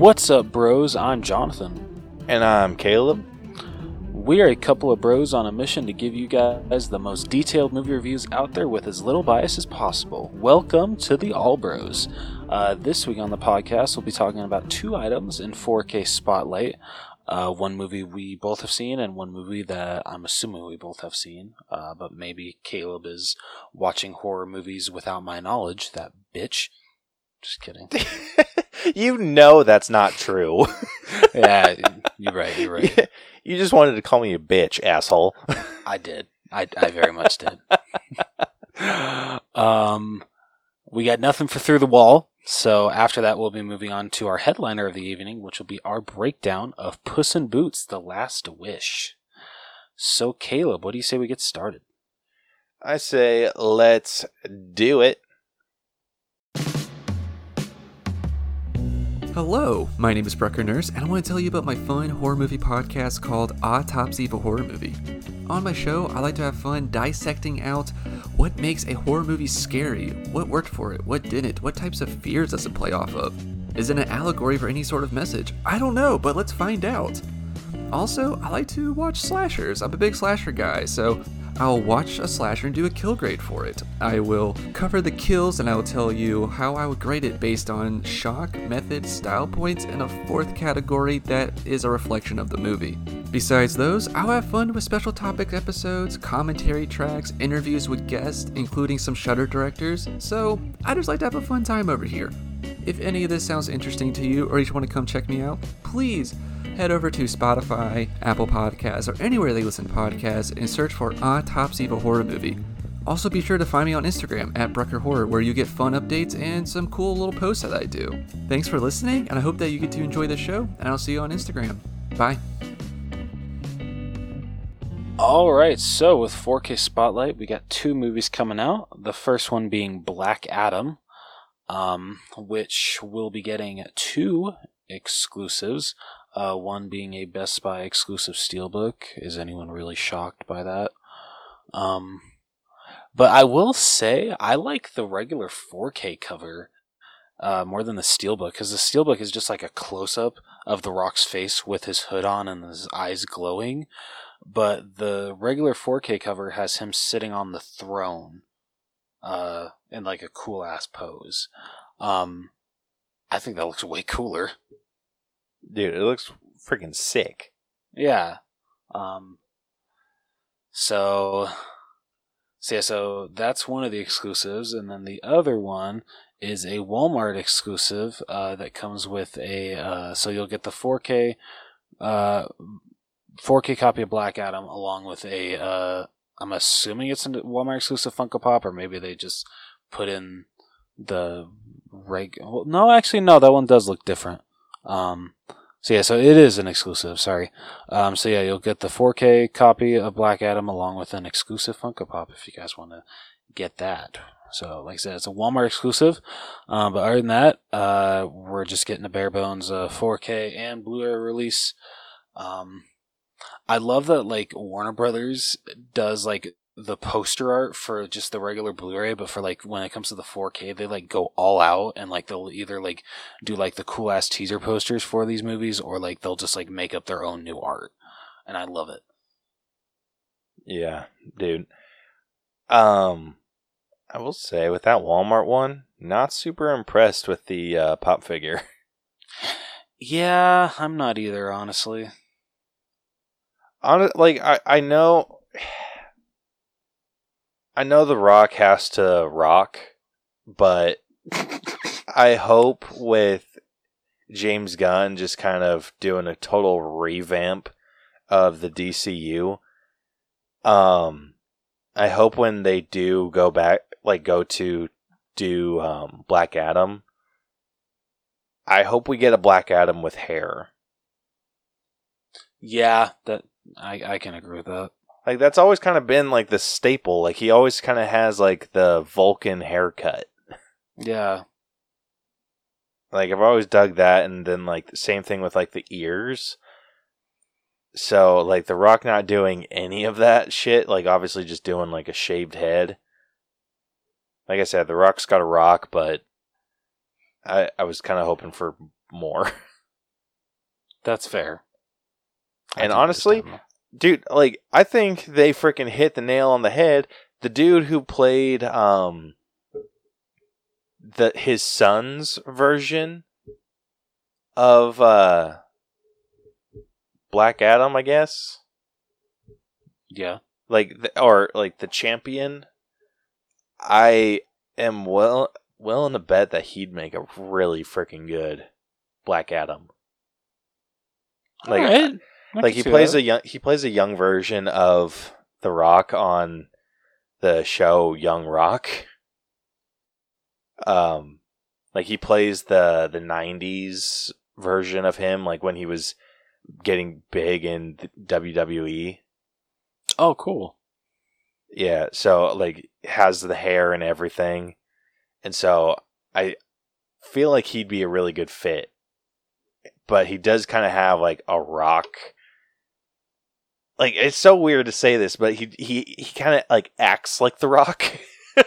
What's up, bros? I'm Jonathan. And I'm Caleb. We are a couple of bros on a mission to give you guys the most detailed movie reviews out there with as little bias as possible. Welcome to the All Bros. Uh, this week on the podcast, we'll be talking about two items in 4K Spotlight. Uh, one movie we both have seen, and one movie that I'm assuming we both have seen. Uh, but maybe Caleb is watching horror movies without my knowledge. That bitch. Just kidding. you know that's not true. yeah, you're right. You're right. You just wanted to call me a bitch, asshole. I did. I, I very much did. um, we got nothing for Through the Wall. So after that, we'll be moving on to our headliner of the evening, which will be our breakdown of Puss in Boots: The Last Wish. So, Caleb, what do you say we get started? I say let's do it. Hello, my name is Brucker Nurse, and I want to tell you about my fun horror movie podcast called Autopsy of a Horror Movie. On my show, I like to have fun dissecting out what makes a horror movie scary, what worked for it, what didn't, what types of fears does it play off of. Is it an allegory for any sort of message? I don't know, but let's find out. Also, I like to watch slashers. I'm a big slasher guy, so I'll watch a slasher and do a kill grade for it. I will cover the kills and I will tell you how I would grade it based on shock, method, style points, and a fourth category that is a reflection of the movie. Besides those, I'll have fun with special topic episodes, commentary tracks, interviews with guests, including some Shudder directors, so I just like to have a fun time over here. If any of this sounds interesting to you or you just want to come check me out, please head over to Spotify, Apple Podcasts, or anywhere they listen to podcasts and search for Autopsy of a Horror Movie. Also, be sure to find me on Instagram at Brucker Horror, where you get fun updates and some cool little posts that I do. Thanks for listening, and I hope that you get to enjoy the show, and I'll see you on Instagram. Bye. All right, so with 4K Spotlight, we got two movies coming out. The first one being Black Adam, um, which will be getting two exclusives. Uh, one being a Best Buy exclusive steelbook. Is anyone really shocked by that? Um, but I will say I like the regular 4K cover uh, more than the steelbook because the steelbook is just like a close up of the Rock's face with his hood on and his eyes glowing. But the regular 4K cover has him sitting on the throne, uh, in like a cool ass pose. Um, I think that looks way cooler. Dude, it looks freaking sick. Yeah. Um, so, so yeah, so that's one of the exclusives, and then the other one is a Walmart exclusive uh, that comes with a. Uh, so you'll get the 4K, uh, 4K copy of Black Adam along with a. Uh, I'm assuming it's a Walmart exclusive Funko Pop, or maybe they just put in the reg. Well, no, actually, no. That one does look different. Um, so yeah, so it is an exclusive. Sorry. Um, so yeah, you'll get the 4K copy of Black Adam along with an exclusive Funko Pop if you guys want to get that. So like I said, it's a Walmart exclusive. Um, but other than that, uh, we're just getting a bare bones uh, 4K and Blu-ray release. Um, I love that like Warner Brothers does like the poster art for just the regular Blu-ray, but for like when it comes to the 4K, they like go all out and like they'll either like do like the cool ass teaser posters for these movies or like they'll just like make up their own new art. And I love it. Yeah, dude. Um I will say with that Walmart one, not super impressed with the uh, pop figure. Yeah, I'm not either, honestly. On like I I know I know The Rock has to rock, but I hope with James Gunn just kind of doing a total revamp of the DCU. Um, I hope when they do go back, like go to do um, Black Adam, I hope we get a Black Adam with hair. Yeah, that I I can agree with that. Like that's always kind of been like the staple. Like he always kind of has like the Vulcan haircut. Yeah. Like I've always dug that, and then like the same thing with like the ears. So like the Rock not doing any of that shit, like obviously just doing like a shaved head. Like I said, the Rock's got a rock, but I I was kind of hoping for more. That's fair. I And honestly, dude like i think they freaking hit the nail on the head the dude who played um the his son's version of uh black adam i guess yeah. like the, or like the champion i am well willing to bet that he'd make a really freaking good black adam like Alright. I like he plays that. a young he plays a young version of the rock on the show young rock um like he plays the the 90s version of him like when he was getting big in the wwe Oh, cool. yeah so like has the hair and everything and so i feel like he'd be a really good fit but he does kind of have like a rock like it's so weird to say this but he he, he kind of like acts like the rock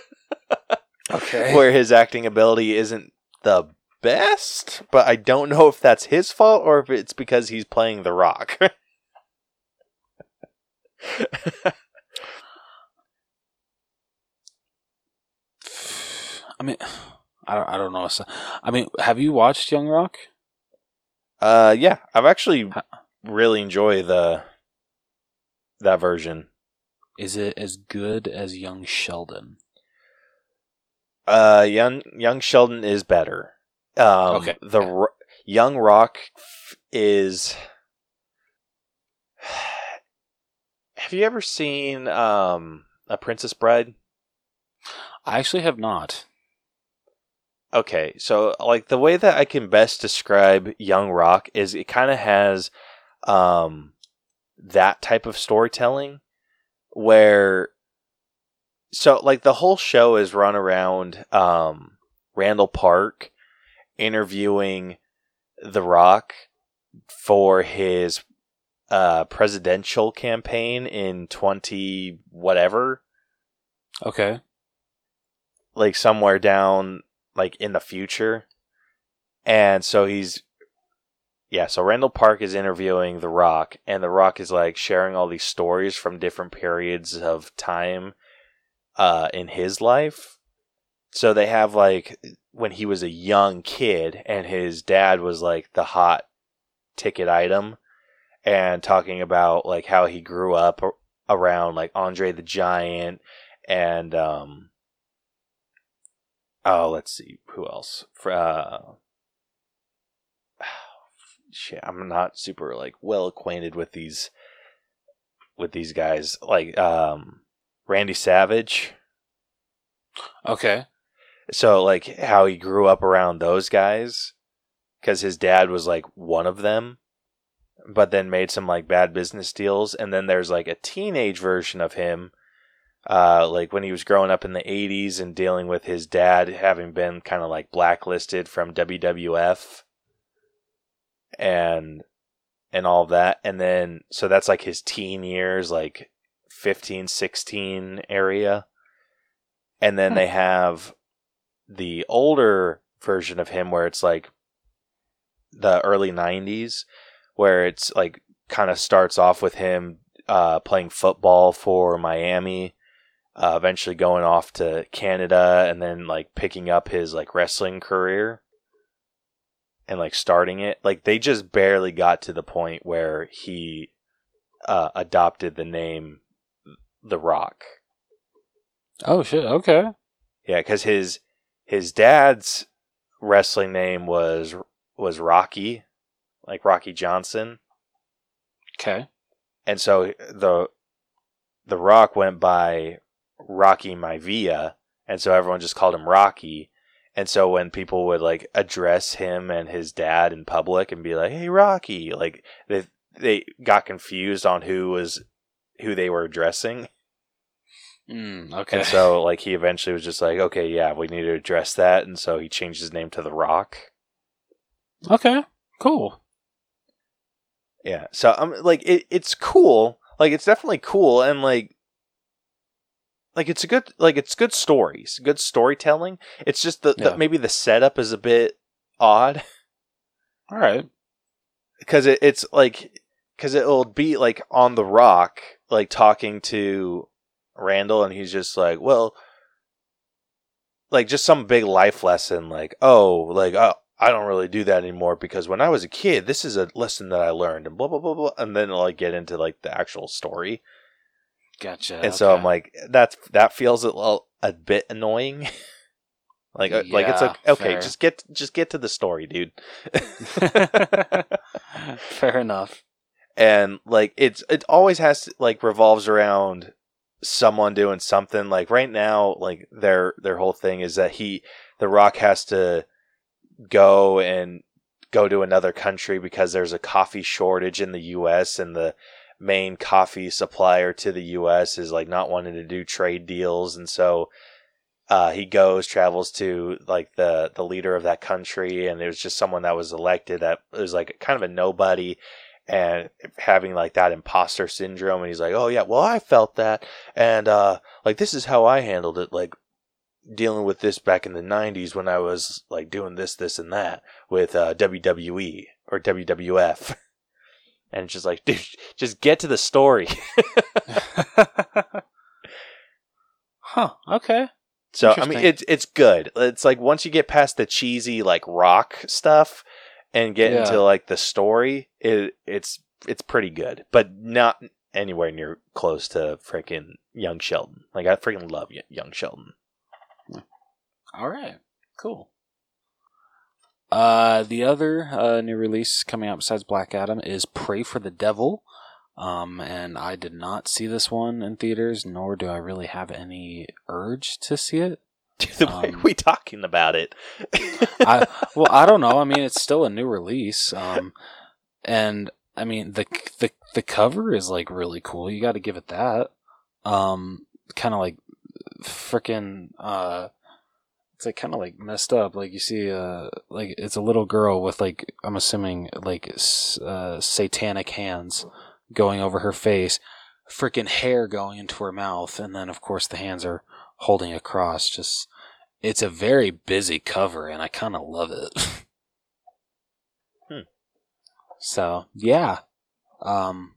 Okay. where his acting ability isn't the best but i don't know if that's his fault or if it's because he's playing the rock I mean, I don't, I don't know. I mean, have you watched Young Rock? Uh, yeah, I've actually really enjoy the that version. Is it as good as Young Sheldon? Uh, young young Sheldon is better. Um, Okay, The okay. Young Rock is. Have you ever seen um a Princess Bride? I actually have not. Okay, so like the way that I can best describe Young Rock is it kind of has um that type of storytelling where so like the whole show is run around um Randall Park interviewing The Rock for his uh presidential campaign in 20 whatever Okay. like somewhere down like in the future. And so he's yeah, so Randall Park is interviewing The Rock and The Rock is like sharing all these stories from different periods of time uh in his life. So they have like when he was a young kid and his dad was like the hot ticket item and talking about like how he grew up around like Andre the Giant and um oh let's see who else uh i'm not super like well acquainted with these with these guys. Like um randy savage. Okay. so like how he grew up around those guys because his dad was like one of them but then made some like bad business deals. And then there's like a teenage version of him uh like when he was growing up in the 80s and dealing with his dad having been kind of like blacklisted from WWF and and all of that. And then so that's like his teen years like 15 16 area. And then Hmm. they have the older version of him where it's like the early 90s where it's like kind of starts off with him uh, playing football for Miami uh, eventually going off to Canada and then like picking up his like wrestling career and like starting it like they just barely got to the point where he uh, adopted the name The Rock Oh shit. Okay. Yeah, because his his dad's wrestling name was was Rocky, like Rocky Johnson, Okay. and so the the Rock went by Rocky Maivia, and so everyone just called him Rocky. And so when people would like address him and his dad in public and be like, "Hey, Rocky," like they they got confused on who was who they were addressing. Mm, okay. And so like he eventually was just like, "Okay, yeah, we need to address that." And so he changed his name to The Rock. okay. Cool. Yeah. So I'm like it, it's cool. Like it's definitely cool and like like it's a good like it's good stories, good storytelling. It's just the, Yeah. the maybe the setup is a bit odd. All right. because it, it's like because it'll be like on the rock, like talking to Randall, and he's just like, well, like just some big life lesson, like oh, like oh, I don't really do that anymore because when I was a kid, this is a lesson that I learned, and blah blah blah blah, and then like get into like the actual story, Gotcha. and so I'm like, that's that feels a little a bit annoying. like uh, like it's Yeah, like okay, fair. just get just get to the story, dude. Fair enough. and like it's it always has to like revolves around someone doing something like right now like their their whole thing is that he the rock has to go and go to another country because there's a coffee shortage in the US and the main coffee supplier to the US is like not wanting to do trade deals. And so uh, he goes travels to like the the leader of that country. And it was just someone that was elected that was like kind of a nobody and having like that imposter syndrome. And he's like oh yeah well i felt that. And uh like this is how i handled it like dealing with this back in the 90s when i was like doing this this and that with uh wwe or wwf and it's just like dude just get to the story huh. Okay. so i mean it's it's good it's like once you get past the cheesy like rock stuff and get Yeah. into like the story it it's it's pretty good but not anywhere near close to freaking young sheldon like i freaking love young sheldon All right. Cool. Uh, the other uh, new release coming out besides Black Adam is Prey for the Devil. Um, and I did not see this one in theaters, nor do I really have any urge to see it. the way Um, we talking about it I well, I don't know. I mean, it's still a new release. Um, and I mean the the the cover is like really cool. You got to give it that. Um, kind of like freaking uh, it's like kind of like messed up. Like you see, uh, like it's a little girl with like I'm assuming like uh, satanic hands going over her face, freaking hair going into her mouth, and then of course the hands are holding a cross. Just it's a very busy cover, and I kind of love it. Hmm. So yeah, um,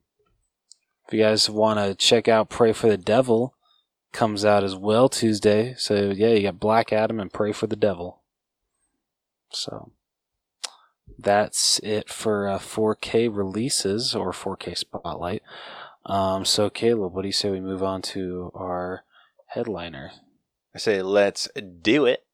if you guys want to check out "Prey for the Devil," comes out as well Tuesday. So yeah, you got Black Adam and "Prey for the Devil." So that's it for uh, 4K releases or 4K Spotlight. Um, so Caleb, what do you say we move on to our headliner? i say let's do it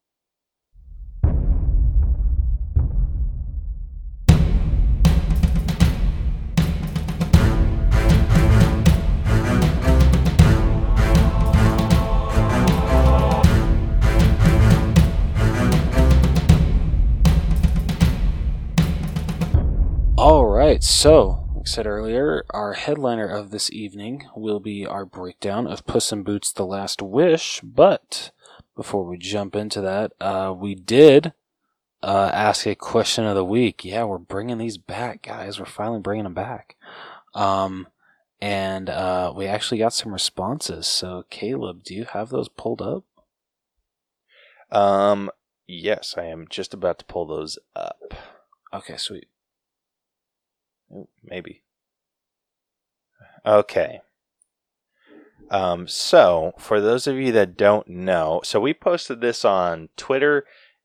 right, so like I said earlier, our headliner of this evening will be our breakdown of Puss in Boots: The Last Wish. But before we jump into that, uh, we did uh, ask a question of the week. Yeah, we're bringing these back, guys. We're finally bringing them back. Um, and uh, we actually got some responses. So, Caleb, do you have those pulled up? um yes i am just about to pull those up Okay, sweet. Maybe. Okay. Um, so, for those of you that don't know, so we posted this on Twitter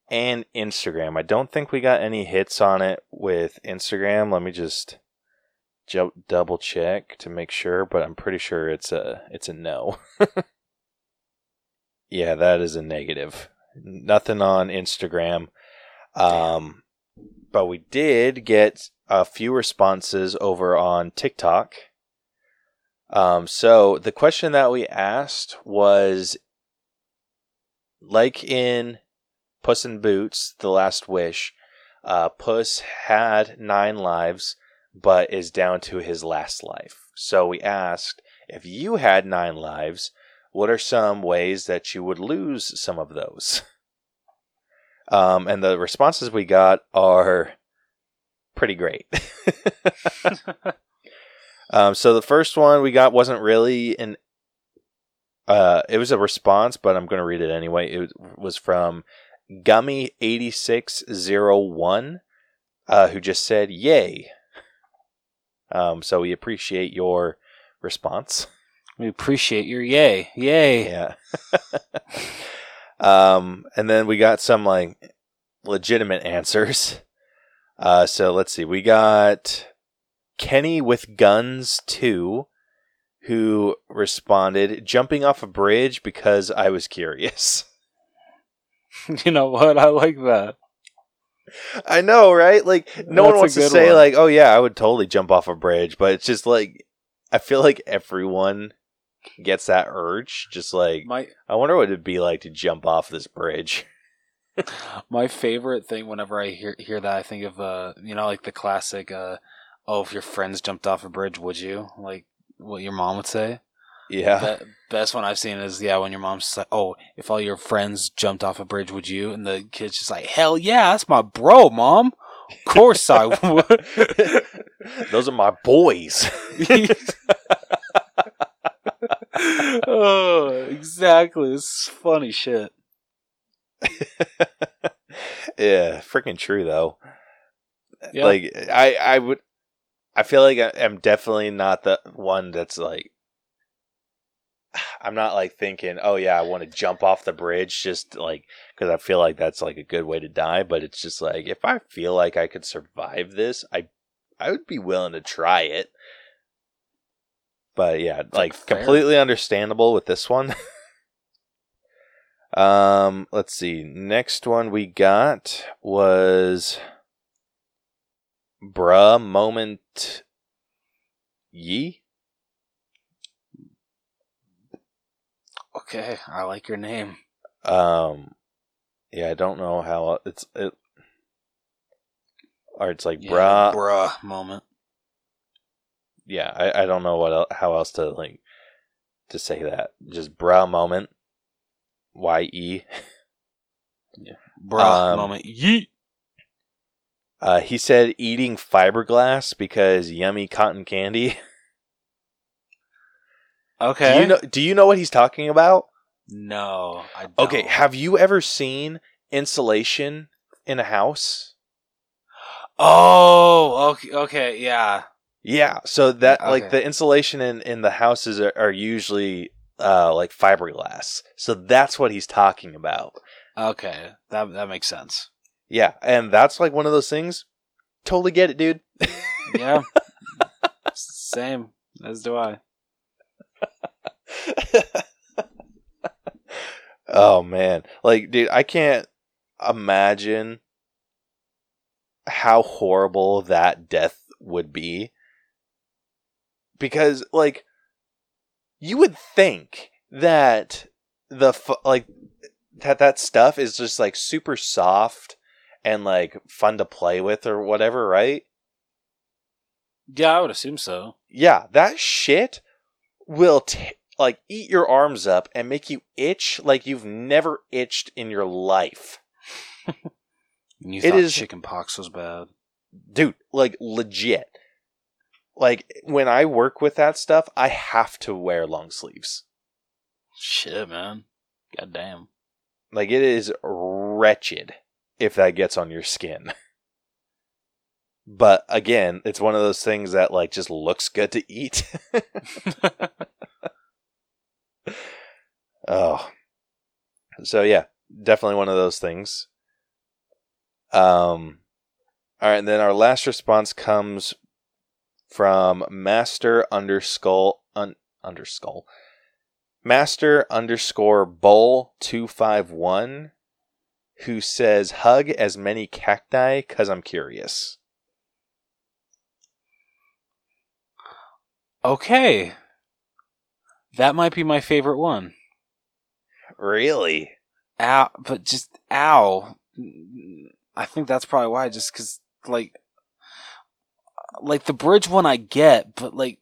and Instagram. I don't think we got any hits on it with Instagram. Let me just jo- double check to make sure, but I'm pretty sure it's a it's a no. yeah, that is a negative. Nothing on Instagram. Um, but we did get a few responses over on TikTok. Um, so the question that we asked was like in Puss in Boots, The Last Wish, uh, Puss had nine lives, but is down to his last life. So we asked if you had nine lives, what are some ways that you would lose some of those? Um, and the responses we got are pretty great. um, so the first one we got wasn't really an. Uh, it was a response, but I'm going to read it anyway. It was from Gummy eighty six zero one, uh, who just said "Yay." Um, so we appreciate your response. We appreciate your yay. Yay. Yeah. um, and then we got some like legitimate answers. Uh, so let's see. We got Kenny with Guns 2 who responded, jumping off a bridge because I was curious. you know what? I like that. I know, right? Like, no That's one wants to say, one. like, oh, yeah, I would totally jump off a bridge, but it's just like, I feel like everyone gets that urge. Just like, My I wonder what it'd be like to jump off this bridge. my favorite thing whenever I hear hear that I think of uh you know like the classic uh oh if your friends jumped off a bridge would you? Like what your mom would say. Yeah. Be- best one I've seen is yeah when your mom's like oh if all your friends jumped off a bridge would you? And the kid's just like hell yeah that's my bro mom. Of course I would. Those are my boys. oh exactly. It's funny shit yeah, freaking true though. Yeah. Like I, I would, I feel like I, I'm definitely not the one that's like. I'm not like thinking, oh yeah, I want to jump off the bridge just like because I feel like that's like a good way to die. But it's just like if I feel like I could survive this, I, I would be willing to try it. But yeah, like fair. completely understandable with this one. um, let's see. Next one we got was bruh moment ye. okay I like your name Um, yeah, I don't know how it's it. Or it's like Yeah, bruh. bruh moment yeah, I, I don't know what el- how else to like to say that. Just bruh moment. Y e. bruh Um, moment yeet Uh, he said eating fiberglass because yummy cotton candy. okay Do you know? Do you know what he's talking about? No, I don't. Okay, have you ever seen insulation in a house? Oh, okay, okay, yeah. Yeah, so that Okay. like the insulation in in the houses are, are usually uh like fiberglass. So that's what he's talking about. Okay, that that makes sense. Yeah, and that's like one of those things. Totally get it, dude. Yeah, same as do I. oh man, like dude, I can't imagine how horrible that death would be. Because like you would think that the like that that stuff is just like super soft and like fun to play with or whatever, right? Yeah, I would assume so. Yeah, that shit will t- like eat your arms up and make you itch like you've never itched in your life. You It thought is- chicken pox was bad. Dude, like legit. Like when I work with that stuff, I have to wear long sleeves. Shit, man. God damn. Like it is wretched if that gets on your skin. But again, it's one of those things that like just looks good to eat. oh. So yeah, definitely one of those things. Um all right, and then our last response comes from Master underscore un, underscore Master underscore Bull two five one, who says hug as many cacti because I'm curious. okay, that might be my favorite one. Really? Ow, but just ow. I think that's probably why. Just because, like, like the bridge one, I get, but like,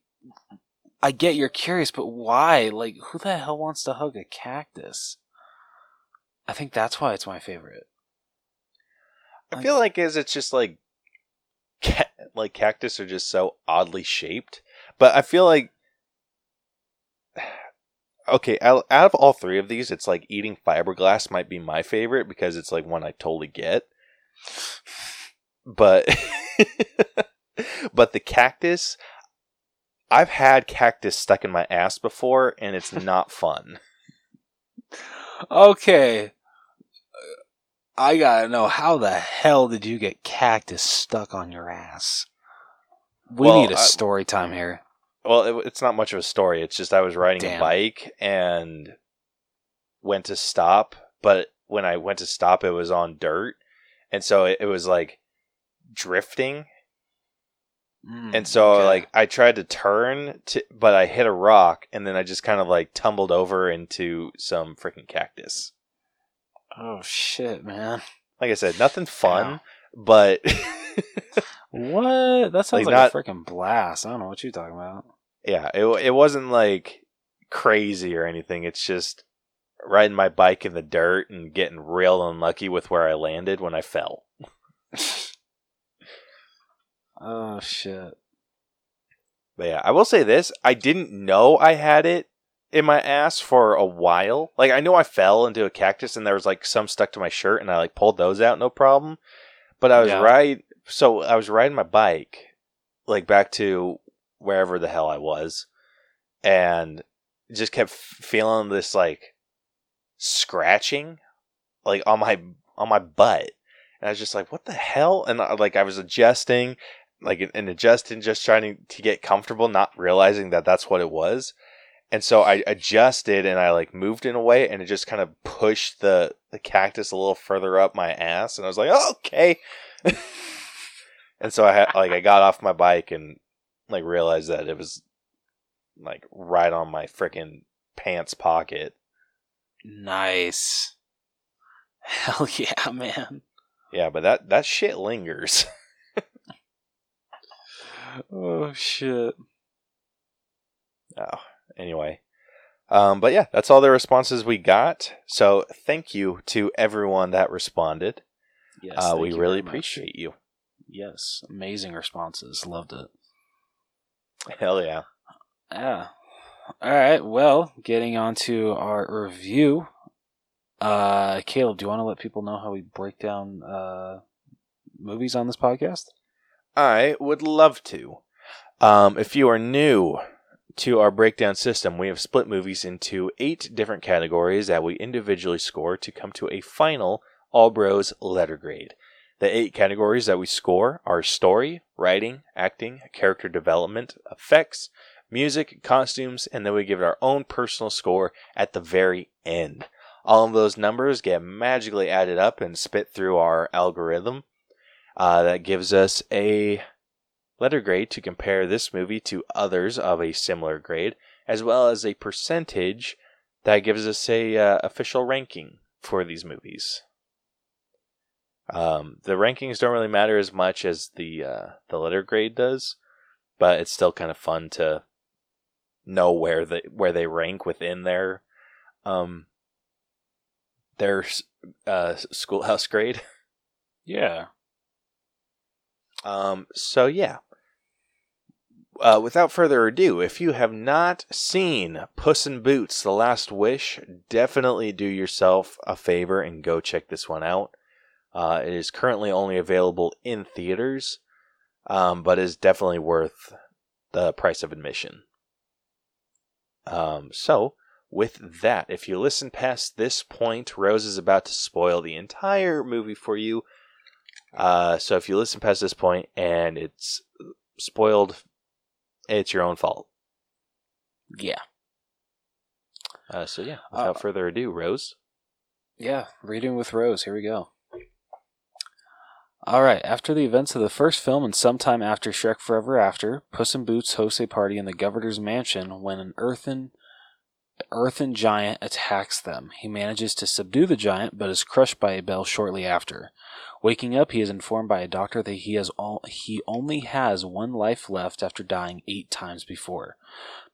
I get you're curious, but why? Like, who the hell wants to hug a cactus? I think that's why it's my favorite. I feel like as it's just like ca- like cactus are just so oddly shaped, but I feel like okay, out of all three of these, it's like eating fiberglass might be my favorite because it's like one I totally get. But but the cactus, I've had cactus stuck in my ass before, and it's not fun. Okay. I gotta know how the hell did you get cactus stuck on your ass? We Well, need a story time here. Well, it, it's not much of a story. It's just I was riding Damn. a bike and went to stop, but when I went to stop, it was on dirt, and so it, it was like drifting. Mm, And so okay. like I tried to turn to, but I hit a rock, and then I just kind of like tumbled over into some freaking cactus. oh shit, man. Like I said, nothing fun, but What? That sounds Like, like, not- a freaking blast. I don't know what you're talking about. yeah, it it wasn't like crazy or anything. It's just riding my bike in the dirt and getting real unlucky with where I landed when I fell. Oh shit. But yeah, I will say this: I didn't know I had it in my ass for a while. Like I know I fell into a cactus and there was like some stuck to my shirt, and I like pulled those out, no problem. But I was Yeah. right, so I was riding my bike, like back to wherever the hell I was, and just kept feeling this like scratching, like on my on my butt, and I was just like, "What the hell?" And I, like I was adjusting, like and adjusting, just trying to, to get comfortable, not realizing that that's what it was. And so I adjusted and I like moved in a way, and it just kind of pushed the the cactus a little further up my ass, and I was like, oh, "Okay." and so I had like I got off my bike and like realized that it was like right on my freaking pants pocket. Nice. Hell yeah, man. Yeah, but that that shit lingers. Oh shit. Oh, anyway. Um, but yeah, that's all the responses we got. So thank you to everyone that responded. Yes. uh, thank we you really very much. appreciate you. Yes, amazing responses. Loved it. Hell yeah. Yeah. All right. Well, getting on to our review. Uh, Caleb, do you want to let people know how we break down uh movies on this podcast? I would love to. Um, if you are new to our breakdown system, we have split movies into eight different categories that we individually score to come to a final All Bros letter grade. The eight categories that we score are story, writing, acting, character development, effects, music, costumes, and then we give it our own personal score at the very end. All of those numbers get magically added up and spit through our algorithm. Uh, that gives us a letter grade to compare this movie to others of a similar grade, as well as a percentage that gives us a uh, official ranking for these movies. Um, the rankings don't really matter as much as the uh, the letter grade does, but it's still kind of fun to know where they where they rank within their um their uh, schoolhouse grade. Yeah. Um, so yeah. Uh, without further ado, if you have not seen Puss in Boots: The Last Wish, definitely do yourself a favor and go check this one out. Uh, it is currently only available in theaters, um, but is definitely worth the price of admission. Um, so, with that, if you listen past this point, Rose is about to spoil the entire movie for you. Uh, so if you listen past this point and it's spoiled, it's your own fault. Yeah. Uh, so yeah, without Uh, further ado, Rose. Yeah, reading with Rose. Here we go. All right. After the events of the first film and sometime after Shrek Forever After, Puss in Boots hosts a party in the governor's mansion when an earthen earthen giant attacks them. He manages to subdue the giant, but is crushed by a bell shortly after. Waking up, he is informed by a doctor that he has all he only has one life left after dying eight times before.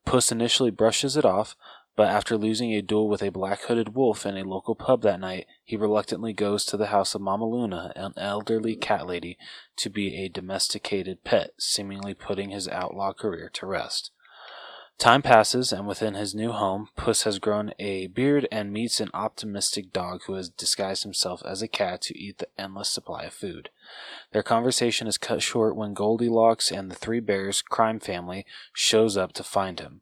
Puss initially brushes it off, but after losing a duel with a black hooded wolf in a local pub that night, he reluctantly goes to the house of Mama Luna, an elderly cat lady, to be a domesticated pet, seemingly putting his outlaw career to rest. Time passes, and within his new home, Puss has grown a beard and meets an optimistic dog who has disguised himself as a cat to eat the endless supply of food. Their conversation is cut short when Goldilocks and the Three Bears crime family shows up to find him.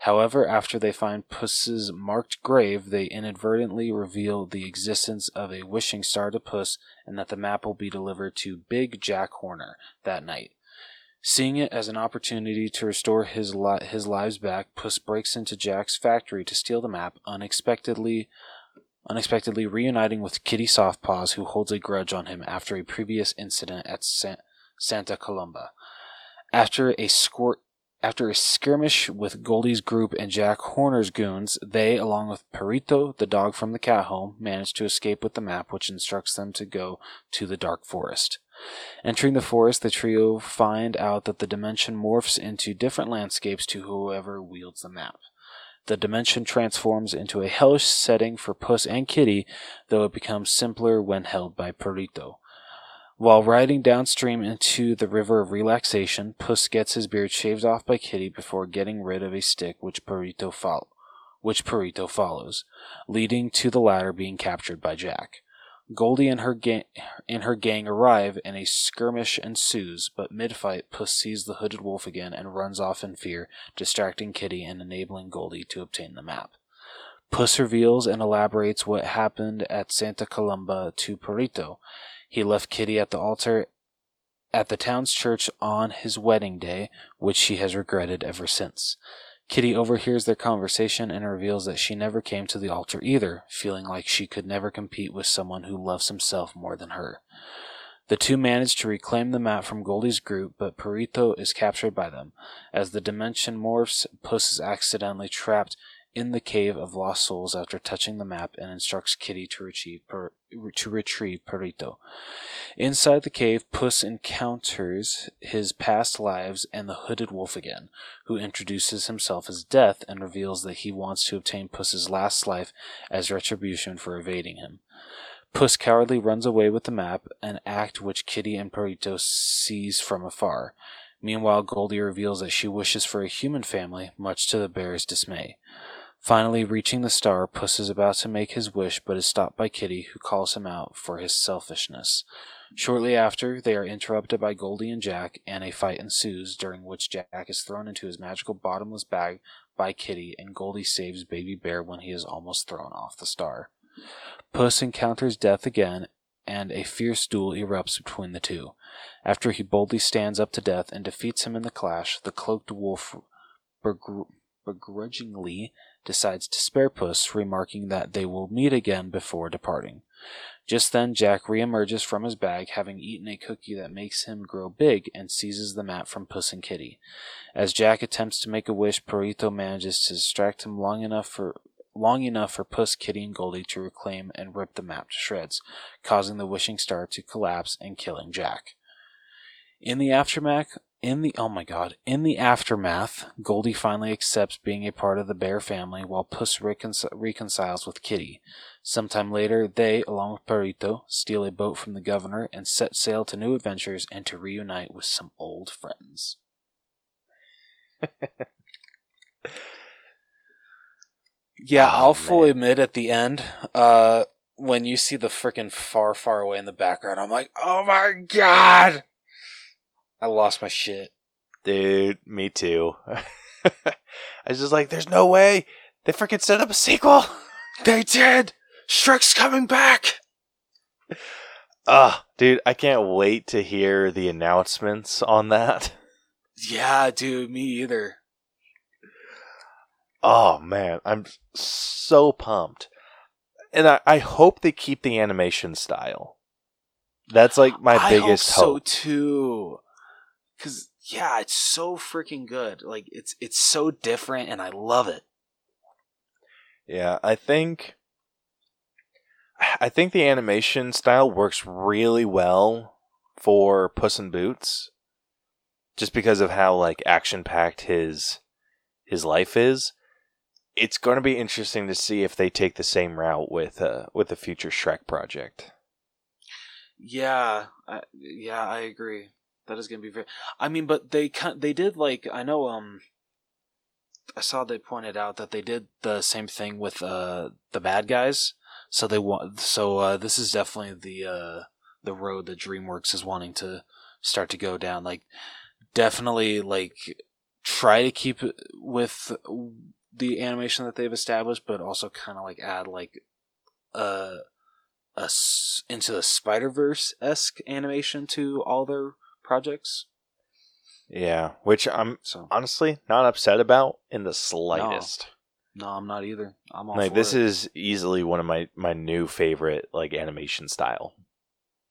However, after they find Puss's marked grave, they inadvertently reveal the existence of a wishing star to Puss and that the map will be delivered to Big Jack Horner that night. Seeing it as an opportunity to restore his li- his lives back, Puss breaks into Jack's factory to steal the map, unexpectedly unexpectedly reuniting with Kitty Softpaws, who holds a grudge on him after a previous incident at Sa- Santa Coloma. After a squirt after a skirmish with Goldie's group and Jack Horner's goons, they, along with Perrito, the dog from the cat home, manage to escape with the map, which instructs them to go to the dark forest. Entering the forest, the trio find out that the dimension morphs into different landscapes to whoever wields the map. The dimension transforms into a hellish setting for Puss and Kitty, though it becomes simpler when held by Perrito. While riding downstream into the river of relaxation, Puss gets his beard shaved off by Kitty before getting rid of a stick which Perrito, fol- which follows, leading to the latter being captured by Jack. Goldie and her, ga- and her gang arrive and a skirmish ensues, but mid-fight Puss sees the hooded wolf again and runs off in fear, distracting Kitty and enabling Goldie to obtain the map. Puss reveals and elaborates what happened at Santa Coloma to Perrito. He left Kitty at the altar at the town's church on his wedding day, which she has regretted ever since. Kitty overhears their conversation and reveals that she never came to the altar either, feeling like she could never compete with someone who loves himself more than her. The two manage to reclaim the map from Goldie's group, but Perrito is captured by them. As the dimension morphs, Puss is accidentally trapped in the cave of lost souls after touching the map and instructs Kitty to retrieve, per, to retrieve Perrito. Inside the cave, Puss encounters his past lives and the hooded wolf again, who introduces himself as Death and reveals that he wants to obtain Puss's last life as retribution for evading him. Puss cowardly runs away with the map, an act which Kitty and Perrito sees from afar. Meanwhile, Goldie reveals that she wishes for a human family, much to the bear's dismay. Finally, reaching the star, Puss is about to make his wish, but is stopped by Kitty, who calls him out for his selfishness. Shortly after, they are interrupted by Goldie and Jack, and a fight ensues, during which Jack is thrown into his magical bottomless bag by Kitty, and Goldie saves Baby Bear when he is almost thrown off the star. Puss encounters Death again, and a fierce duel erupts between the two. After he boldly stands up to Death and defeats him in the clash, the cloaked wolf begr- begrudgingly decides to spare Puss, remarking that they will meet again before departing. Just then, Jack reemerges from his bag, having eaten a cookie that makes him grow big, and seizes the map from Puss and Kitty. As Jack attempts to make a wish, Perrito manages to distract him long enough for long enough for Puss, Kitty, and Goldie to reclaim and rip the map to shreds, causing the wishing star to collapse and killing Jack. In the aftermath, in the oh my god, in the aftermath, Goldie finally accepts being a part of the bear family while Puss reconci- reconciles with Kitty. Sometime later, they, along with Perrito, steal a boat from the governor and set sail to new adventures and to reunite with some old friends. yeah, Oh, I'll fully admit at the end, uh, when you see the freaking far, far away in the background, I'm like, oh my god! I lost my shit. Dude, me too. I was just like, there's no way they freaking set up a sequel. They did! Shrek's coming back! Ah, dude, I can't wait to hear the announcements on that. Yeah, dude, me either. Oh man, I'm so pumped. And I, I hope they keep the animation style. That's like my I biggest hope so hope. too. Cause yeah, it's so freaking good. Like it's it's so different, and I love it. Yeah, I think I think the animation style works really well for Puss in Boots just because of how like action packed his his life is. It's going to be interesting to see if they take the same route with uh with the future Shrek project. Yeah, I, yeah, I agree. That is gonna be very. I mean, but they kind they did like I know um. I saw they pointed out that they did the same thing with uh the bad guys. So they want so uh, this is definitely the uh the road that DreamWorks is wanting to start to go down. Like definitely like try to keep it with the animation that they've established, but also kind of like add like a, a into the Spider Verse esque animation to all their projects. Yeah, which I'm So honestly not upset about in the slightest. no, I'm not either. I'm all Like this it. is easily one of my my new favorite like animation style.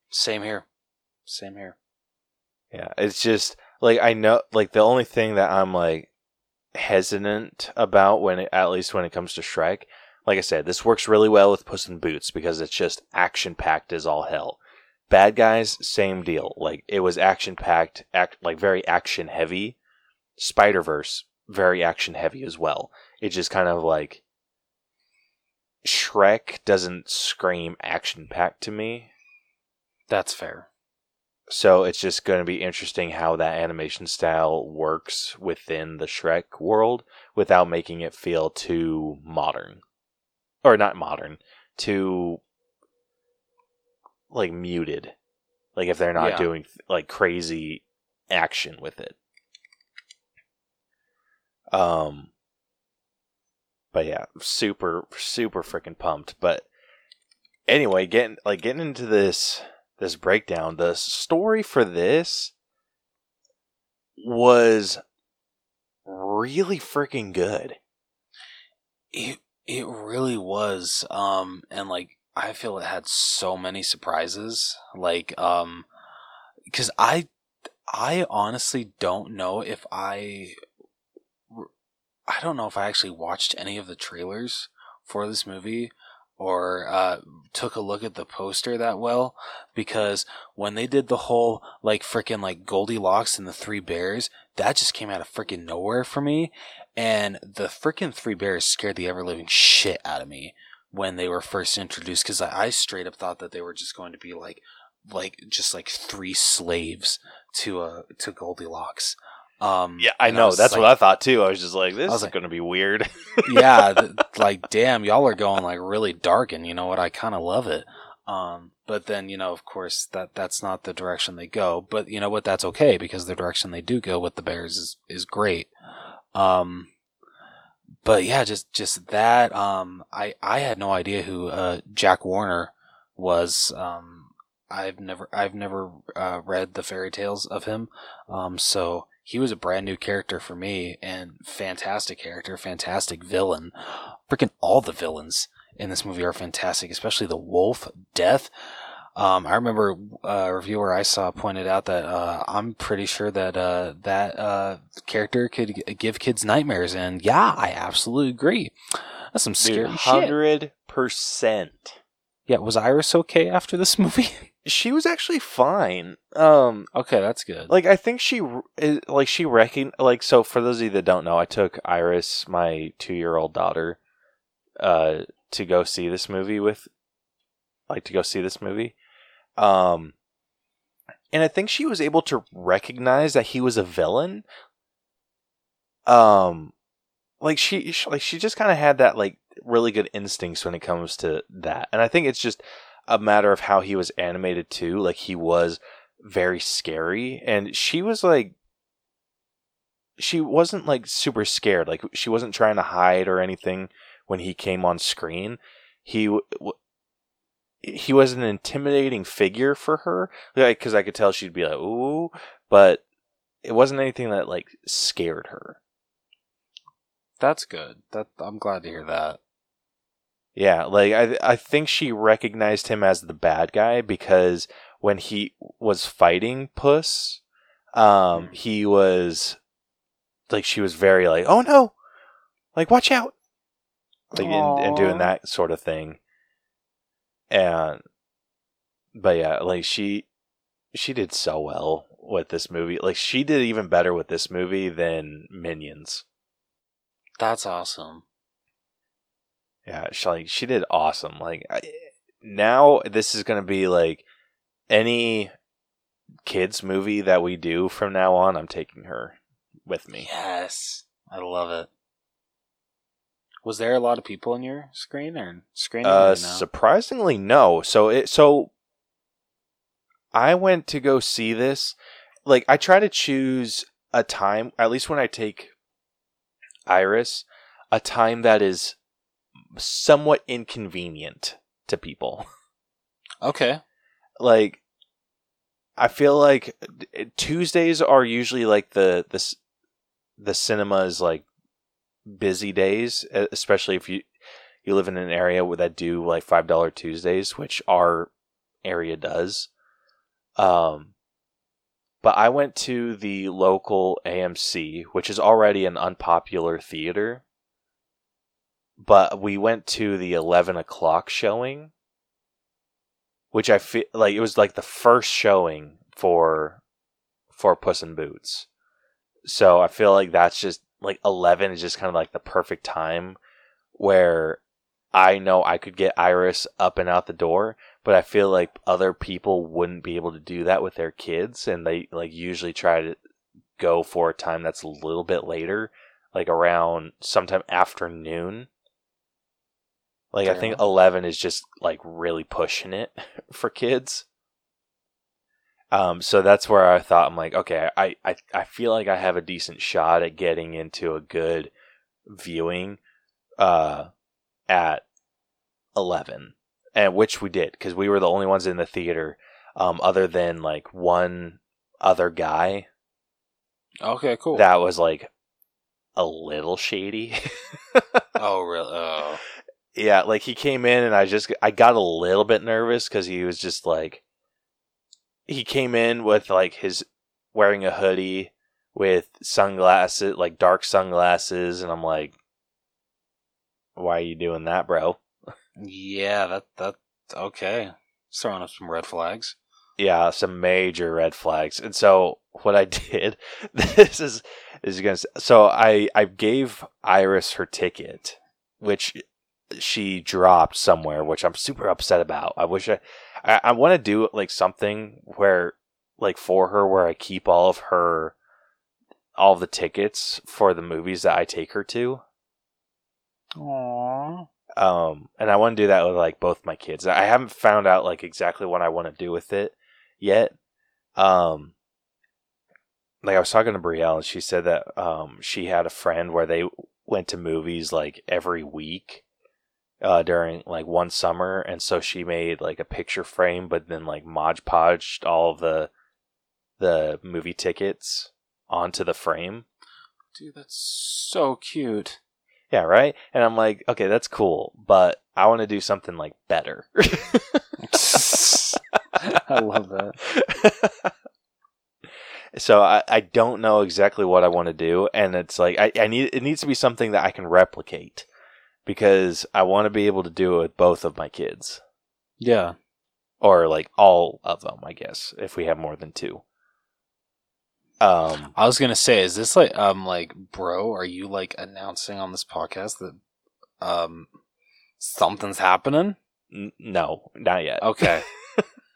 same here, same here. Yeah, it's just like I know like the only thing that I'm like hesitant about when it, at least when it comes to Shrek, like I said, this works really well with Puss in Boots because it's just action packed as all hell. Bad guys, same deal. Like it was action packed, act like very action heavy. Spider Verse, very action heavy as well. It's just kind of like Shrek doesn't scream action packed to me. That's fair. So it's just going to be interesting how that animation style works within the Shrek world without making it feel too modern. Or not modern, too like muted. Like if they're not Yeah. doing like crazy action with it. Um but yeah, super super freaking pumped. But anyway, getting like getting into this this breakdown, the story for this was really freaking good. It it really was. Um, and like I feel it had so many surprises. Like, um, because I I honestly don't know if I I don't know if I actually watched any of the trailers for this movie or uh, took a look at the poster that well because when they did the whole like freaking like Goldilocks and the Three Bears, that just came out of freaking nowhere for me. And the freaking Three Bears scared the ever living shit out of me when they were first introduced because I, I straight up thought that they were just going to be like like just like three slaves to uh to Goldilocks. Um, Yeah, I know. was That's like- what I thought too. I was just like, this is like- going to be weird. yeah, th- like damn, y'all are going like really dark, and you know what? I kind of love it. Um, but then you know, of course, that that's not the direction they go. But you know what? That's okay because the direction they do go with the Bears is is great. Um, but yeah, just just that. Um, I I had no idea who uh Jack Horner was. Um, I've never I've never uh, read the fairy tales of him. Um, so he was a brand new character for me and fantastic character, fantastic villain. Freaking all the villains in this movie are fantastic, especially the wolf death. Um, I remember uh, a reviewer I saw pointed out that uh, I'm pretty sure that uh, that uh, character could g- give kids nightmares, and yeah, I absolutely agree. That's some scary shit. Hundred percent. Yeah, was Iris okay after this movie? She was actually fine. Um, okay, that's good. like I think she like she recon like so for those of you that don't know, I took Iris, my two year old daughter, uh, to go see this movie with, like to go see this movie, um, and I think she was able to recognize that he was a villain. Um, like she, she like she just kind of had that like really good instincts when it comes to that, and I think it's just a matter of how he was animated too. Like he was very scary and she was like she wasn't like super scared like she wasn't trying to hide or anything when he came on screen he he was an intimidating figure for her like cuz I could tell she'd be like ooh but it wasn't anything that like scared her that's good. That I'm glad to hear that. Yeah, like I I think she recognized him as the bad guy because when he was fighting Puss, um, Mm. he was like she was very like, oh no, like watch out, like and, and doing that sort of thing. And but yeah, like she she did so well with this movie. Like she did even better with this movie than Minions. That's awesome. Yeah, she like she did awesome. Like I, now, this is gonna be like any kids movie that we do from now on. I'm taking her with me. Yes, I love it. Was there a lot of people in your screen or screening? Uh, or no? surprisingly, no. So it so I went to go see this. Like I try to choose a time, at least when I take Iris, a time that is somewhat inconvenient to people. okay. Like I feel like Tuesdays are usually like the the c- the cinema's like busy days, especially if you you live in an area where that do like five dollar Tuesdays, which our area does. Um, but I went to the local AMC, which is already an unpopular theater. But we went to the eleven o'clock showing, which I feel like it was like the first showing for for Puss in Boots. So I feel like that's just like 11 is just kind of like the perfect time where I know I could get Iris up and out the door, but I feel like other people wouldn't be able to do that with their kids and they like usually try to go for a time that's a little bit later, like around sometime afternoon. Like I think enough. 11 is just like really pushing it for kids. Um, so that's where I thought I'm like, okay, I, I, I feel like I have a decent shot at getting into a good viewing, uh, at eleven, and which we did because we were the only ones in the theater, um, other than like one other guy Okay, cool. that was like a little shady. oh, really? Oh. yeah, like he came in and I just I got a little bit nervous because he was just like he came in with like his wearing a hoodie with sunglasses, like dark sunglasses, and I'm like, why are you doing that, bro? Yeah, that that okay. It's throwing up some red flags. Yeah, some major red flags. And so what I did, this is is gonna. So I I gave Iris her ticket, which she dropped somewhere, which I'm super upset about. I wish I I, I want to do like something where like for her where I keep all of her all of the tickets for the movies that I take her to. Aww. Um, and I want to do that with like both my kids. I haven't found out like exactly what I want to do with it yet. Um, like I was talking to Brielle, and she said that um she had a friend where they went to movies like every week, uh, during like one summer, and so she made like a picture frame, but then like Mod Podged all the the movie tickets onto the frame. Dude, that's so cute. Yeah, right. And I'm like, okay, that's cool, but I want to do something like better. I love that. so I, I don't know exactly what I want to do, and it's like I, I need it needs to be something that I can replicate because I want to be able to do it with both of my kids Yeah. or like all of them, I guess, if we have more than two. Um, I was gonna say, is this like um like bro, are you like announcing on this podcast that um something's happening? n- no, not yet. Okay.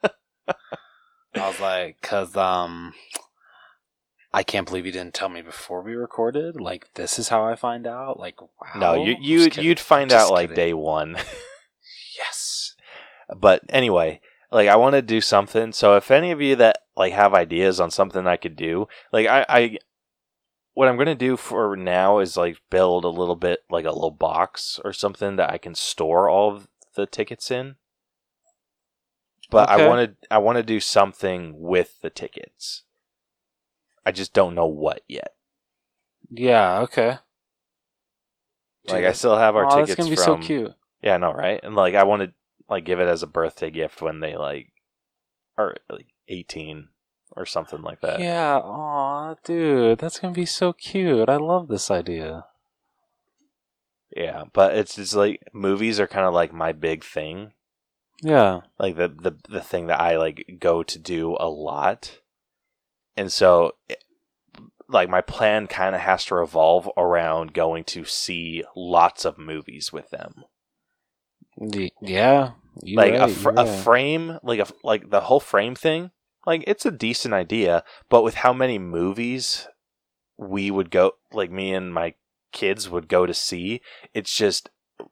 I was like, cause um I can't believe you didn't tell me before we recorded. Like this is how I find out. Like wow. no, you you you'd find out like kidding. day one. Yes. but anyway like i want to do something so if any of you that like have ideas on something i could do like i i what i'm going to do for now is like build a little bit like a little box or something that i can store all of the tickets in but Okay. i want to i want to do something with the tickets i just don't know what yet Yeah, okay. like Dude, i still have our Aw, tickets that's gonna be from so cute. Yeah, I know, right? And like I want to like give it as a birthday gift when they like are like 18 or something like that. Yeah, aw, dude, that's gonna be so cute. I love this idea. Yeah, but it's just like movies are kind of like my big thing. Yeah. Like the the the thing that I like go to do a lot. And so it- like my plan kind of has to revolve around going to see lots of movies with them. Yeah. like a, fr- you a frame like a like the whole frame thing like it's a decent idea but with how many movies we would go like me and my kids would go to see. It's just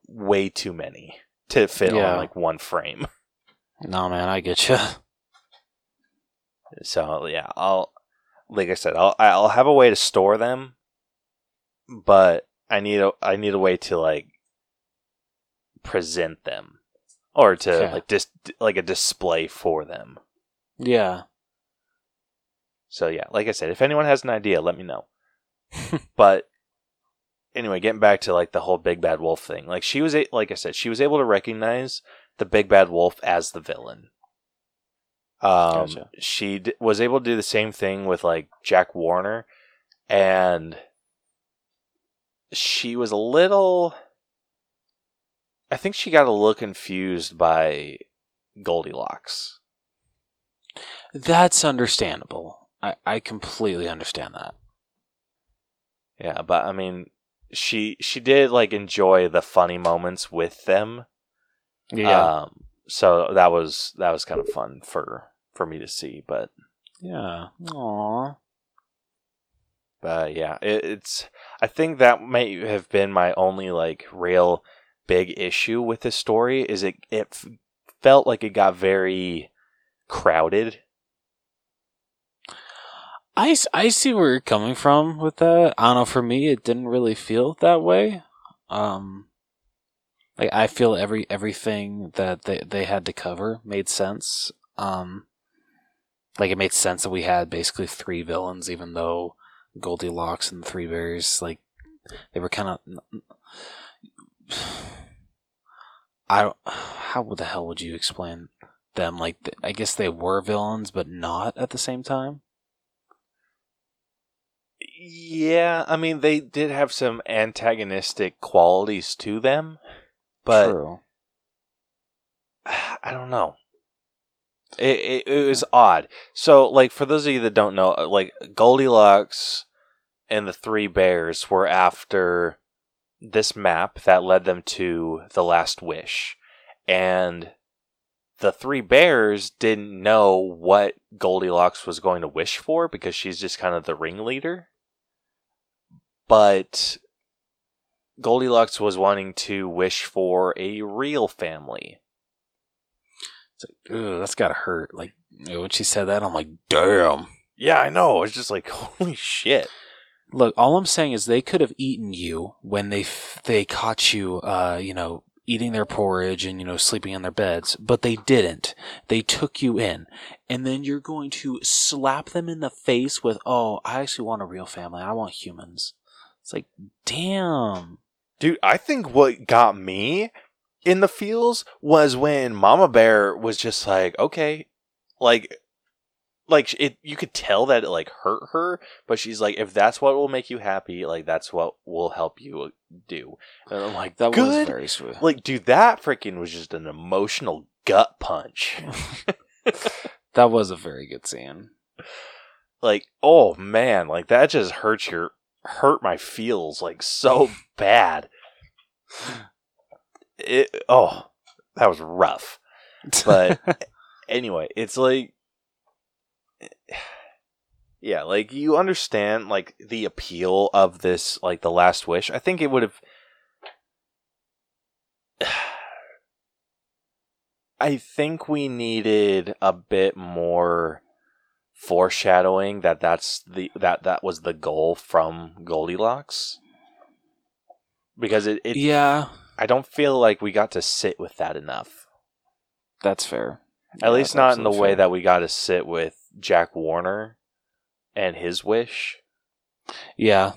way too many to fit Yeah. on like one frame. No, man, I get you. So yeah, I'll like I said, I'll I'll have a way to store them, but I need a I need a way to like present them or to Okay. like dis like a display for them. Yeah. So yeah, like I said, if anyone has an idea, let me know. but anyway, getting back to like the whole big bad wolf thing, like she was a- like I said, she was able to recognize the big bad wolf as the villain. Um, Gotcha. she d- was able to do the same thing with like Jack Horner, and she was a little. I think she got a little confused by Goldilocks. That's understandable. I, I completely understand that. Yeah, but I mean, she she did like enjoy the funny moments with them. Yeah. Um, so that was that was kind of fun for for me to see. But yeah. Aww. but yeah, it, it's I think that may have been my only like real big issue with this story is it it f- felt like it got very crowded. I, I see where you're coming from with that. I don't know. For me, it didn't really feel that way. Um, like I feel every everything that they they had to cover made sense. Um, like it made sense that we had basically three villains, even though Goldilocks and the Three Bears, like they were kind of. I don't. How the hell would you explain them? Like, I guess they were villains, but not at the same time. Yeah, I mean they did have some antagonistic qualities to them, but True. I don't know. It, it it was odd. So, like for those of you that don't know, uh, like Goldilocks and the Three Bears were after this map that led them to the Last Wish, and the Three Bears didn't know what Goldilocks was going to wish for because she's just kind of the ringleader. But Goldilocks was wanting to wish for a real family. It's like, Ugh, that's gotta hurt. Like when she said that, I'm like, damn. Yeah, I know. It's just like holy shit. Look, all I'm saying is they could have eaten you when they f- they caught you, uh, you know, eating their porridge and you know sleeping in their beds, but they didn't. They took you in, and then you're going to slap them in the face with, "Oh, I actually want a real family. I want humans." It's like, damn. Dude, I think what got me in the feels was when Mama Bear was just like, okay, like like it you could tell that it like hurt her, but she's like if that's what will make you happy, like that's what will help you do. And I'm like, That good. was very sweet. like dude, that freaking was just an emotional gut punch. that was a very good scene. like, oh man, like that just hurts your hurt my feels like so bad. It oh, that was rough. But anyway, it's like yeah, like you understand like the appeal of this like the last wish. I think it would have I think we needed a bit more foreshadowing that that's the that that was the goal from Goldilocks. Because it, it yeah, I don't feel like we got to sit with that enough. that's fair. At Yeah, least not in the way fair. that we got to sit with Jack Horner and his wish, Yeah,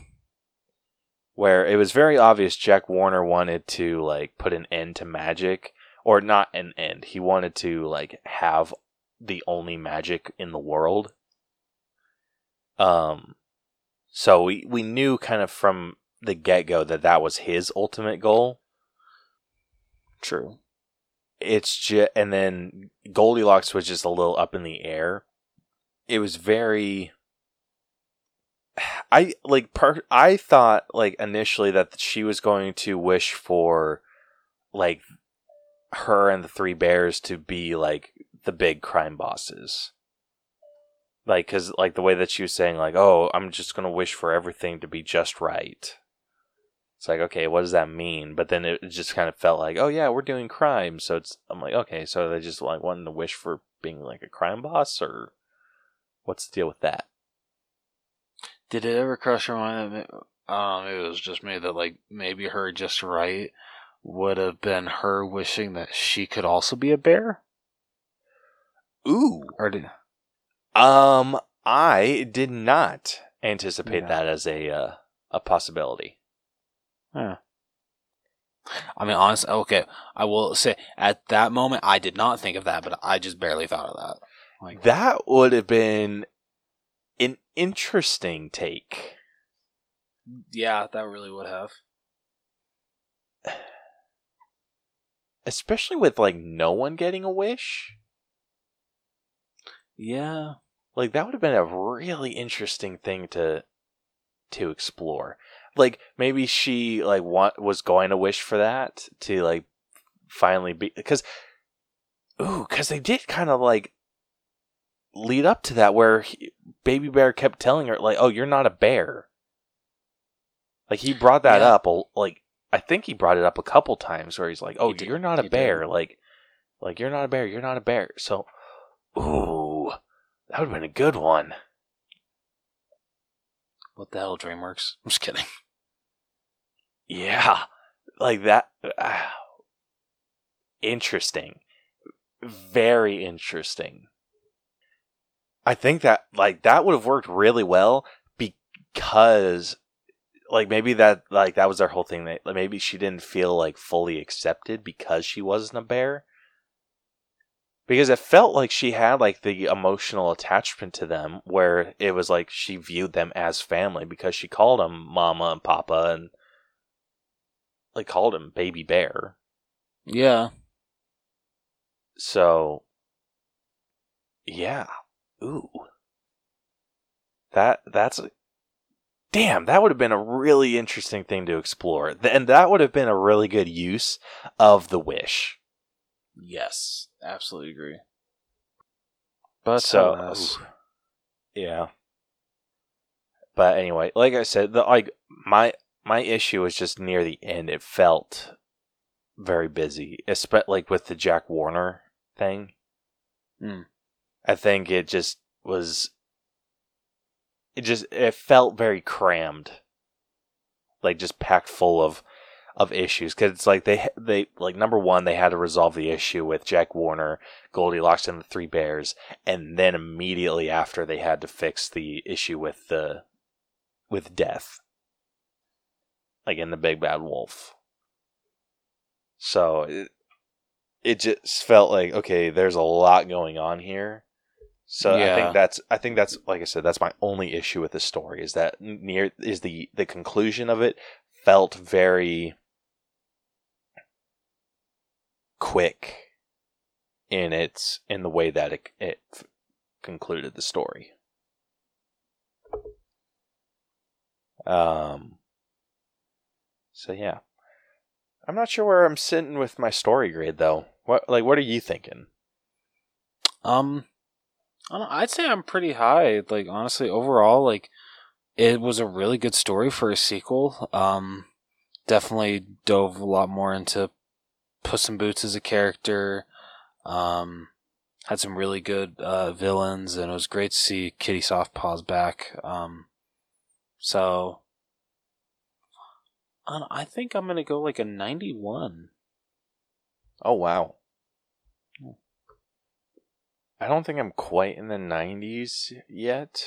where it was very obvious Jack Horner wanted to like put an end to magic, or not an end. He wanted to like have the only magic in the world. Um, so we we knew kind of from the get go that that was his ultimate goal. true. it's just and then Goldilocks was just a little up in the air. It was very I like per, I thought like initially that she was going to wish for like her and the three bears to be like the big crime bosses. Like cuz like the way that she was saying like oh I'm just to wish for everything to be just right. It's like, okay, what does that mean? But then it just kind of felt like, oh yeah, we're doing crime. So it's I'm like, okay, so they just like wanting to wish for being like a crime boss, or what's the deal with that? Did it ever cross your mind that um, it was just me that like maybe her just right would have been her wishing that she could also be a bear? Ooh. Or did Um, I did not anticipate Yeah. that as a uh, a possibility. Yeah. I mean, honestly, okay. I will say at that moment I did not think of that, but I just barely thought of that. Like, That would have been an interesting take. yeah, that really would have. Especially with like no one getting a wish. Yeah, Like that would have been a really interesting thing to to explore. Like maybe she like want was going to wish for that to like finally be because ooh because they did kind of like lead up to that where he, baby bear kept telling her like oh you're not a bear like he brought that Yeah. up like i think he brought it up a couple times where he's like oh He did- you're not a he did. bear like like you're not a bear you're not a bear so ooh that would have been a good one what the hell, DreamWorks? I'm just kidding. Yeah, like that. ah, interesting, very interesting. I think that like that would have worked really well because like maybe that like that was their whole thing that like, maybe she didn't feel like fully accepted because she wasn't a bear because it felt like she had like the emotional attachment to them where it was like she viewed them as family because she called them mama and papa and like called him baby bear. Yeah, so yeah. Ooh. That that's damn that would have been a really interesting thing to explore. And that would have been a really good use of the wish. Yes, absolutely agree. But So, alas, yeah but anyway like i said the like my my issue was just near the end it felt very busy especially like with the jack horner thing Hmm. i think it just was it just it felt very crammed like just packed full of of issues because it's like they they like number one they had to resolve the issue with Jack Horner, Goldilocks and the Three Bears, and then immediately after they had to fix the issue with the with death, like in the Big Bad Wolf. So it it just felt like okay, there's a lot going on here. So I think that's I think that's like I said that's my only issue with the story is that near is the the conclusion of it felt very quick in its in the way that it, it concluded the story. Um. So yeah, I'm not sure where I'm sitting with my story grade though. What like what are you thinking? Um, I'd say I'm pretty high. Like honestly, overall, like it was a really good story for a sequel. Um, definitely dove a lot more into Puss in Boots as a character. Um, had some really good uh, villains, and it was great to see Kitty Softpaws back. Um, so I, think I'm gonna go like a 91. Oh wow. I don't think I'm quite in the 90s yet.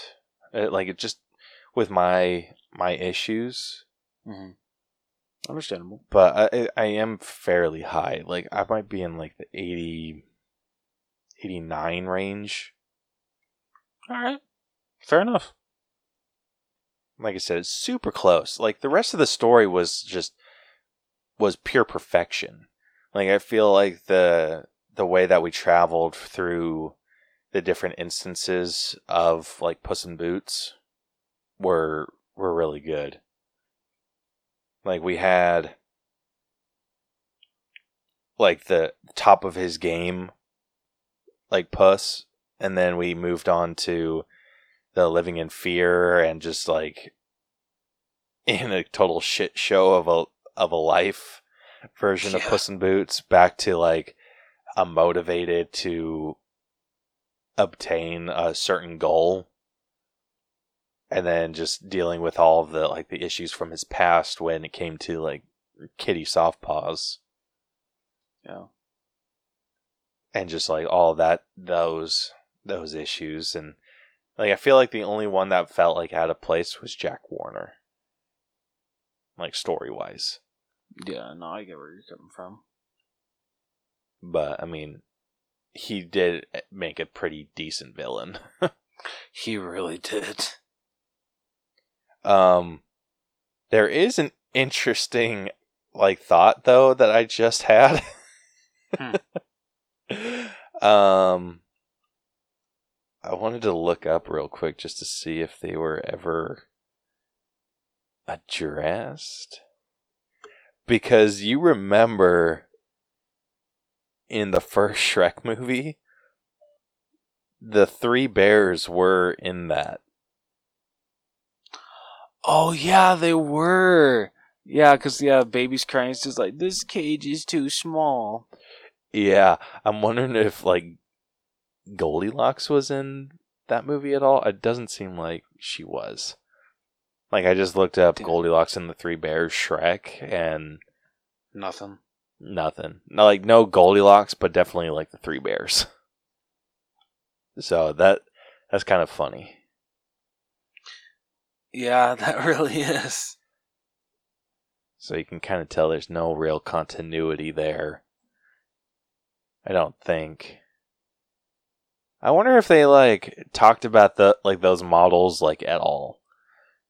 Uh, like it just with my my issues, Mm-hmm. Understandable. but I I am fairly high. Like I might be in like the 80 89 range. All right, fair enough. Like I said, it's super close. Like the rest of the story was just was pure perfection. Like I feel like the the way that we traveled through the different instances of like Puss in Boots were were really good. Like we had like the top of his game like Puss and then we moved on to the living in fear and just like in a total shit show of a of a life version of Puss in Boots back to like a motivated to obtain a certain goal and then just dealing with all of the like the issues from his past when it came to like kitty soft paws Yeah. and just like all that those those issues and like I feel like the only one that felt like out of place was Jack Horner. Like story wise. Yeah, no, I get where you're coming from. But I mean he did make a pretty decent villain. He really did. Um there is an interesting like thought though that I just had. um I wanted to look up real quick just to see if they were ever addressed. Because you remember in the first Shrek movie, the three bears were in that. Oh yeah, they were. Yeah, cause yeah, baby's crying. It's just like this cage is too small. Yeah, I'm wondering if like Goldilocks was in that movie at all. It doesn't seem like she was. Like I just looked up Damn. Goldilocks and the Three Bears Shrek and Nothing. nothing. No, like no Goldilocks, but definitely like the Three Bears. So that that's kind of funny. Yeah, that really is. So you can kind of tell there's no real continuity there. I don't think. I wonder if they like talked about the like those models like at all.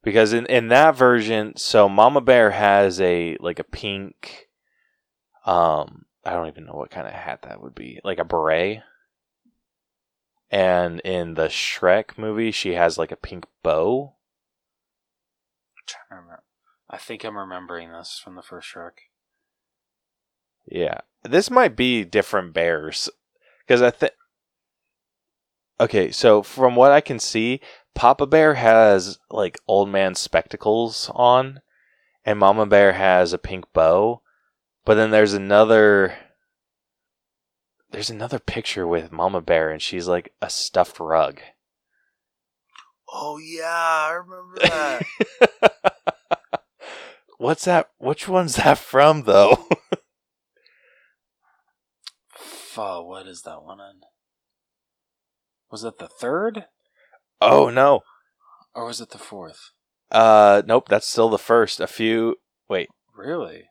Because in in that version, so Mama Bear has a like a pink um I don't even know what kind of hat that would be. Like a beret. And in the Shrek movie, she has like a pink bow. Trying to. I think I'm remembering this from the first Shrek. Yeah, this might be different bears because I think. Okay, so from what I can see, Papa Bear has like old man spectacles on, and Mama Bear has a pink bow. But then there's another. There's another picture with Mama Bear, and she's like a stuffed rug. Oh yeah, I remember that. What's that? Which one's that from, though? Fuck, what is that one in? Was it the third oh no. or was it the fourth? Uh, nope. That's still the first. A few. Wait. Really?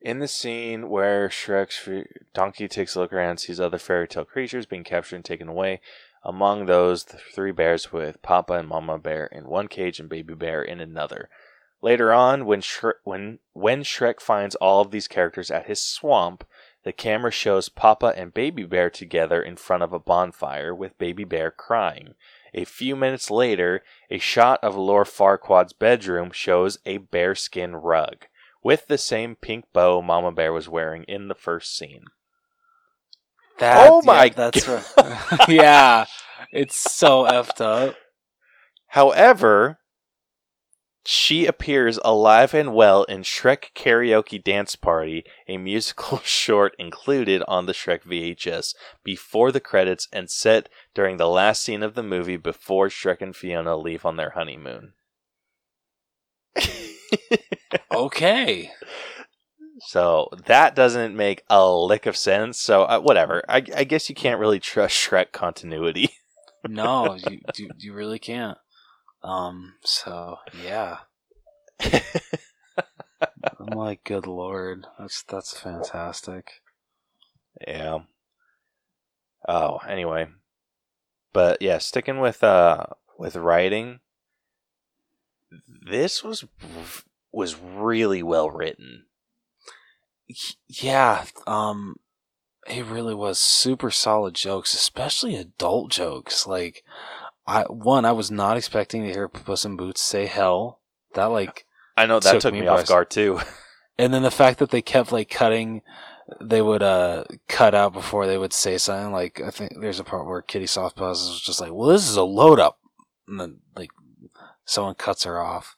In the scene where Shrek's donkey takes a look around and sees other fairy tale creatures being captured and taken away, among those, the three bears with Papa and Mama Bear in one cage and Baby Bear in another. Later on, when Shre- when when Shrek finds all of these characters at his swamp, the camera shows Papa and Baby Bear together in front of a bonfire with Baby Bear crying. A few minutes later, a shot of Lord Farquaad's bedroom shows a bearskin rug with the same pink bow Mama Bear was wearing in the first scene. That, Oh my yeah, that's right. yeah, it's so effed up. However, she appears alive and well in Shrek Karaoke Dance Party, a musical short included on the Shrek VHS before the credits and set during the last scene of the movie before Shrek and Fiona leave on their honeymoon. Okay. So that doesn't make a lick of sense. So uh, whatever. I, I guess you can't really trust Shrek continuity. No, you, you you really can't. Um. So yeah, I'm like, good lord, that's that's fantastic. yeah. Oh, anyway. But yeah, sticking with uh with writing, this was was really well written. Yeah. Um. It really was super solid jokes, especially adult jokes. Like, I one I was not expecting to hear Puss in Boots say hell. That like I know that Took took me me off guard too. and then the fact that they kept like cutting they would uh cut out before they would say something like i think there's a part where kitty softpaws was just like well this is a load up and then like someone cuts her off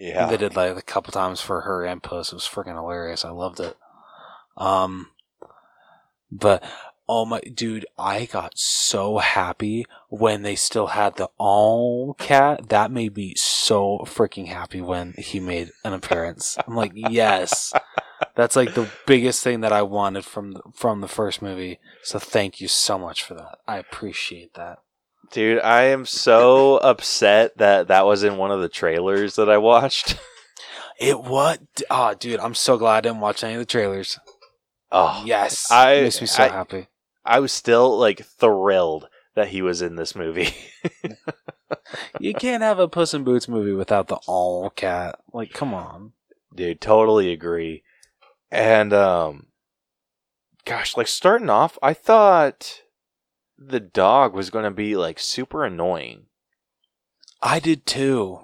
Yeah. They did like a couple times for her and Puss. It was freaking hilarious. I loved it. Um, but oh my dude, I got so happy when they still had the all cat. That made me so freaking happy when he made an appearance. I'm like, yes, that's like the biggest thing that I wanted from the, from the first movie. So thank you so much for that. I appreciate that. Dude, I am so upset that that was in one of the trailers that I watched. It what? Oh, dude, I'm so glad I didn't watch any of the trailers. Oh, Yes, I- it makes me so I- happy. I was still like thrilled that he was in this movie. You can't have a Puss in Boots movie without the all cat. Like, come on. Dude, totally agree. And um gosh, like starting off, I thought the dog was going to be like super annoying. I did too.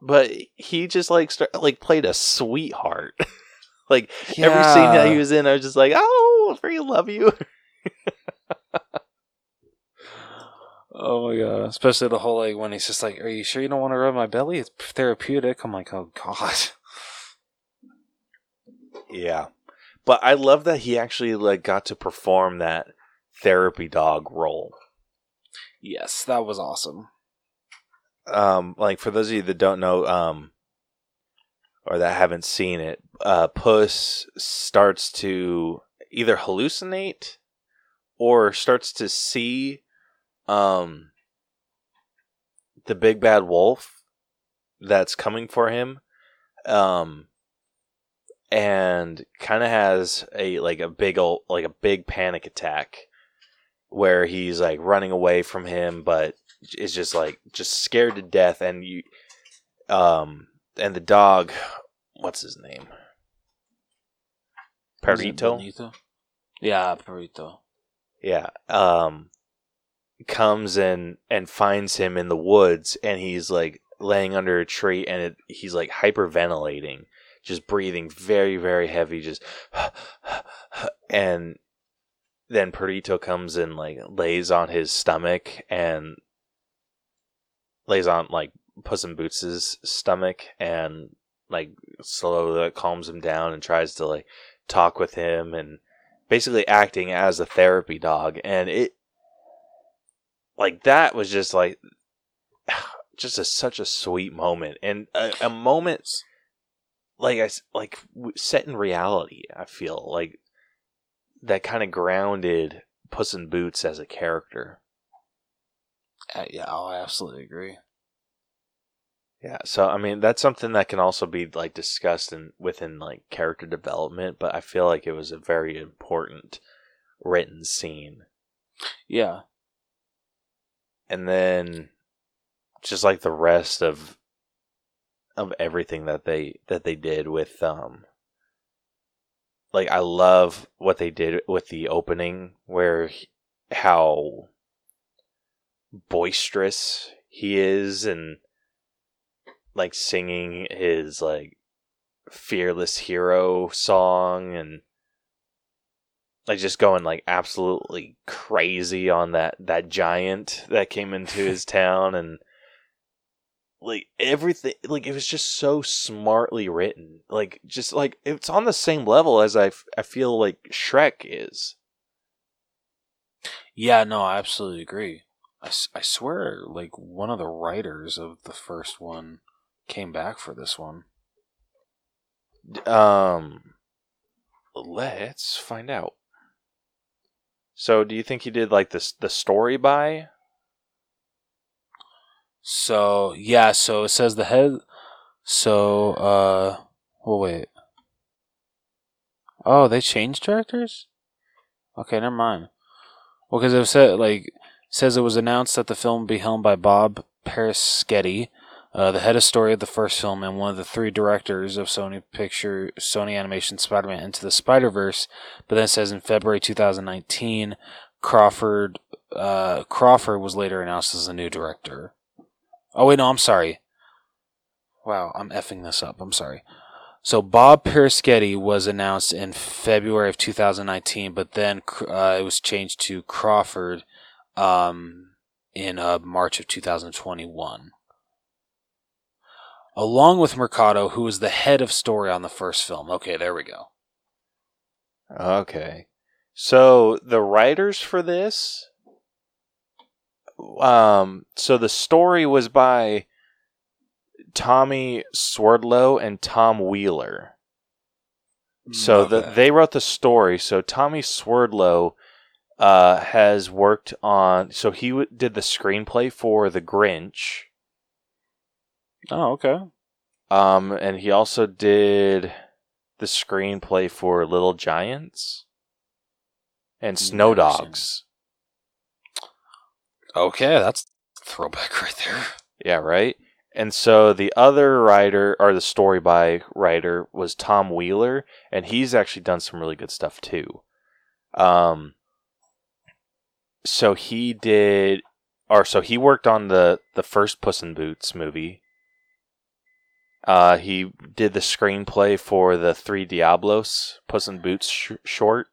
But he just like start, like played a sweetheart. like every scene that he was in, I was just like, "Oh, I freaking love you." Oh my god! Especially the whole like when he's just like, "Are you sure you don't want to rub my belly? It's therapeutic." I'm like, "Oh god." Yeah. But I love that he actually like got to perform that therapy dog role. Yes, that was awesome. Um like for those of you that don't know um or that haven't seen it, uh Puss starts to either hallucinate or starts to see um the big bad wolf that's coming for him. Um and kind of has a like a big old like a big panic attack where he's like running away from him but is just like just scared to death and you um and the dog what's his name? Perrito Yeah, Perrito. yeah um comes and and finds him in the woods and he's like laying under a tree and it, he's like hyperventilating just breathing very very heavy just and then Perrito comes and like lays on his stomach and lays on like Puss in Boots's stomach and like slowly calms him down and tries to like talk with him and basically acting as a therapy dog and it like that was just like just a, such a sweet moment and a, a moment like I like set in reality. I feel like that kind of grounded Puss in Boots as a character. Uh, yeah, oh, I absolutely agree. Yeah, so I mean that's something that can also be like discussed in within like character development, but I feel like it was a very important written scene. Yeah, And then just like the rest of of everything that they that they did with um like I love what they did with the opening where he- how boisterous he is and like singing his like fearless hero song and like just going like absolutely crazy on that that giant that came into his town and like everything like it was just so smartly written like just like it's on the same level as I, f- I feel like Shrek is yeah, no, I absolutely agree. I, s- I swear, like one of the writers of the first one came back for this one. um let's find out so do you think he did like this the story by So yeah, so it says the head. So uh, well, wait. Oh, they changed directors. Okay, never mind. Well, because it said like says it was announced that the film would be helmed by Bob Persichetti, uh, the head of story of the first film and one of the three directors of Sony Picture Sony Animation Spider-Man Into the Spider-Verse. But then it says in February 2019, Crawford uh, Crawford was later announced as the new director. Oh wait, no, I'm sorry. Wow, I'm effing this up. I'm sorry. So Bob Persichetti was announced in February of 2019, but then uh, it was changed to Crawford um, in uh, March of 2021. along with Mercado, who was the head of story on the first film. Okay, there we go. Okay. So the writers for this um so the story was by Tommy Swerdlow and Tom Wheeler. So the, they wrote the story. So Tommy Swerdlow uh, has worked on. So he w- did the screenplay for The Grinch, Oh, okay. um, and he also did the screenplay for Little Giants and Snow Dogs. Okay, that's throwback right there. Yeah, right. And so the other writer, or the story by writer, was Tom Wheeler, and he's actually done some really good stuff too. Um, so he did, or so he worked on the the first Puss in Boots movie. Uh, he did the screenplay for the Three Diablos Puss in Boots sh- short.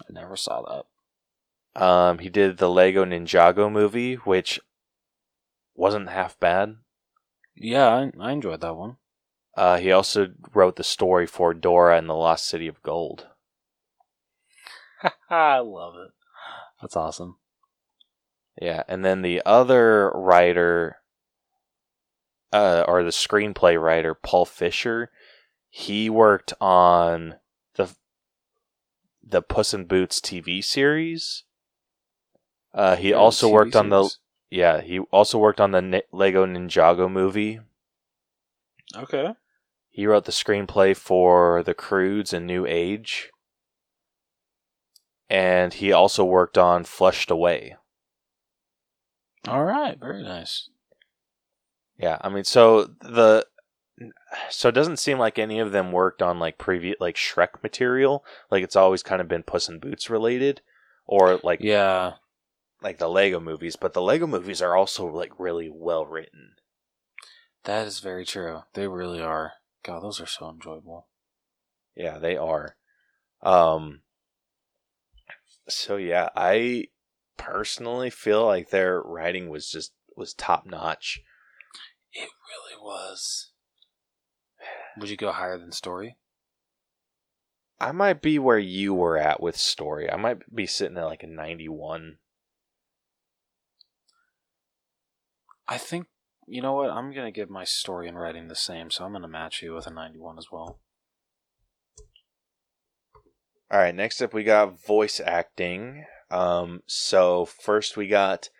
I never saw that. Um, he did the Lego Ninjago movie, which wasn't half bad. Yeah, I, I enjoyed that one. Uh, he also wrote the story for Dora and the Lost City of Gold. I love it. That's awesome. Yeah, and then the other writer, uh, or the screenplay writer, Paul Fisher, he worked on the the Puss in Boots TV series. Uh, he also worked on the yeah he also worked on the Ni- Lego Ninjago movie. Okay. He wrote the screenplay for The Croods and New Age. And he also worked on Flushed Away. All right. Very nice. Yeah, I mean, so the so it doesn't seem like any of them worked on like previous like Shrek material. Like it's always kind of been Puss in Boots related, or like Yeah. Like the Lego movies. But the Lego movies are also like really well written. That is very true. They really are. God, those are so enjoyable. Yeah, they are. Um. So yeah, I personally feel like their writing was just was top notch. It really was. Would you go higher than story? I might be where you were at with story. I might be sitting at like a ninety-one. I think you know what? I'm gonna give my story and writing the same, so I'm gonna match you with a 91 as well. All right, next up we got voice acting. Um, so first we got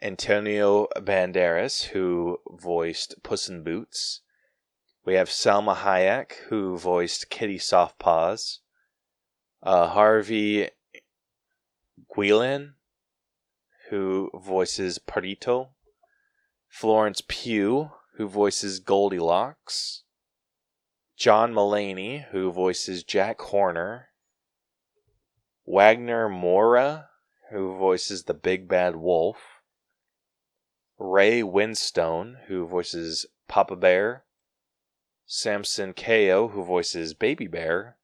Antonio Banderas, who voiced Puss in Boots. We have Salma Hayek, who voiced Kitty Softpaws. Uh, Harvey Guillén, who voices Perrito. Florence Pugh, who voices Goldilocks. John Mulaney, who voices Jack Horner. Wagner Moura, who voices the Big Bad Wolf. Ray Winstone, who voices Papa Bear. Samson Kayo, who voices Baby Bear.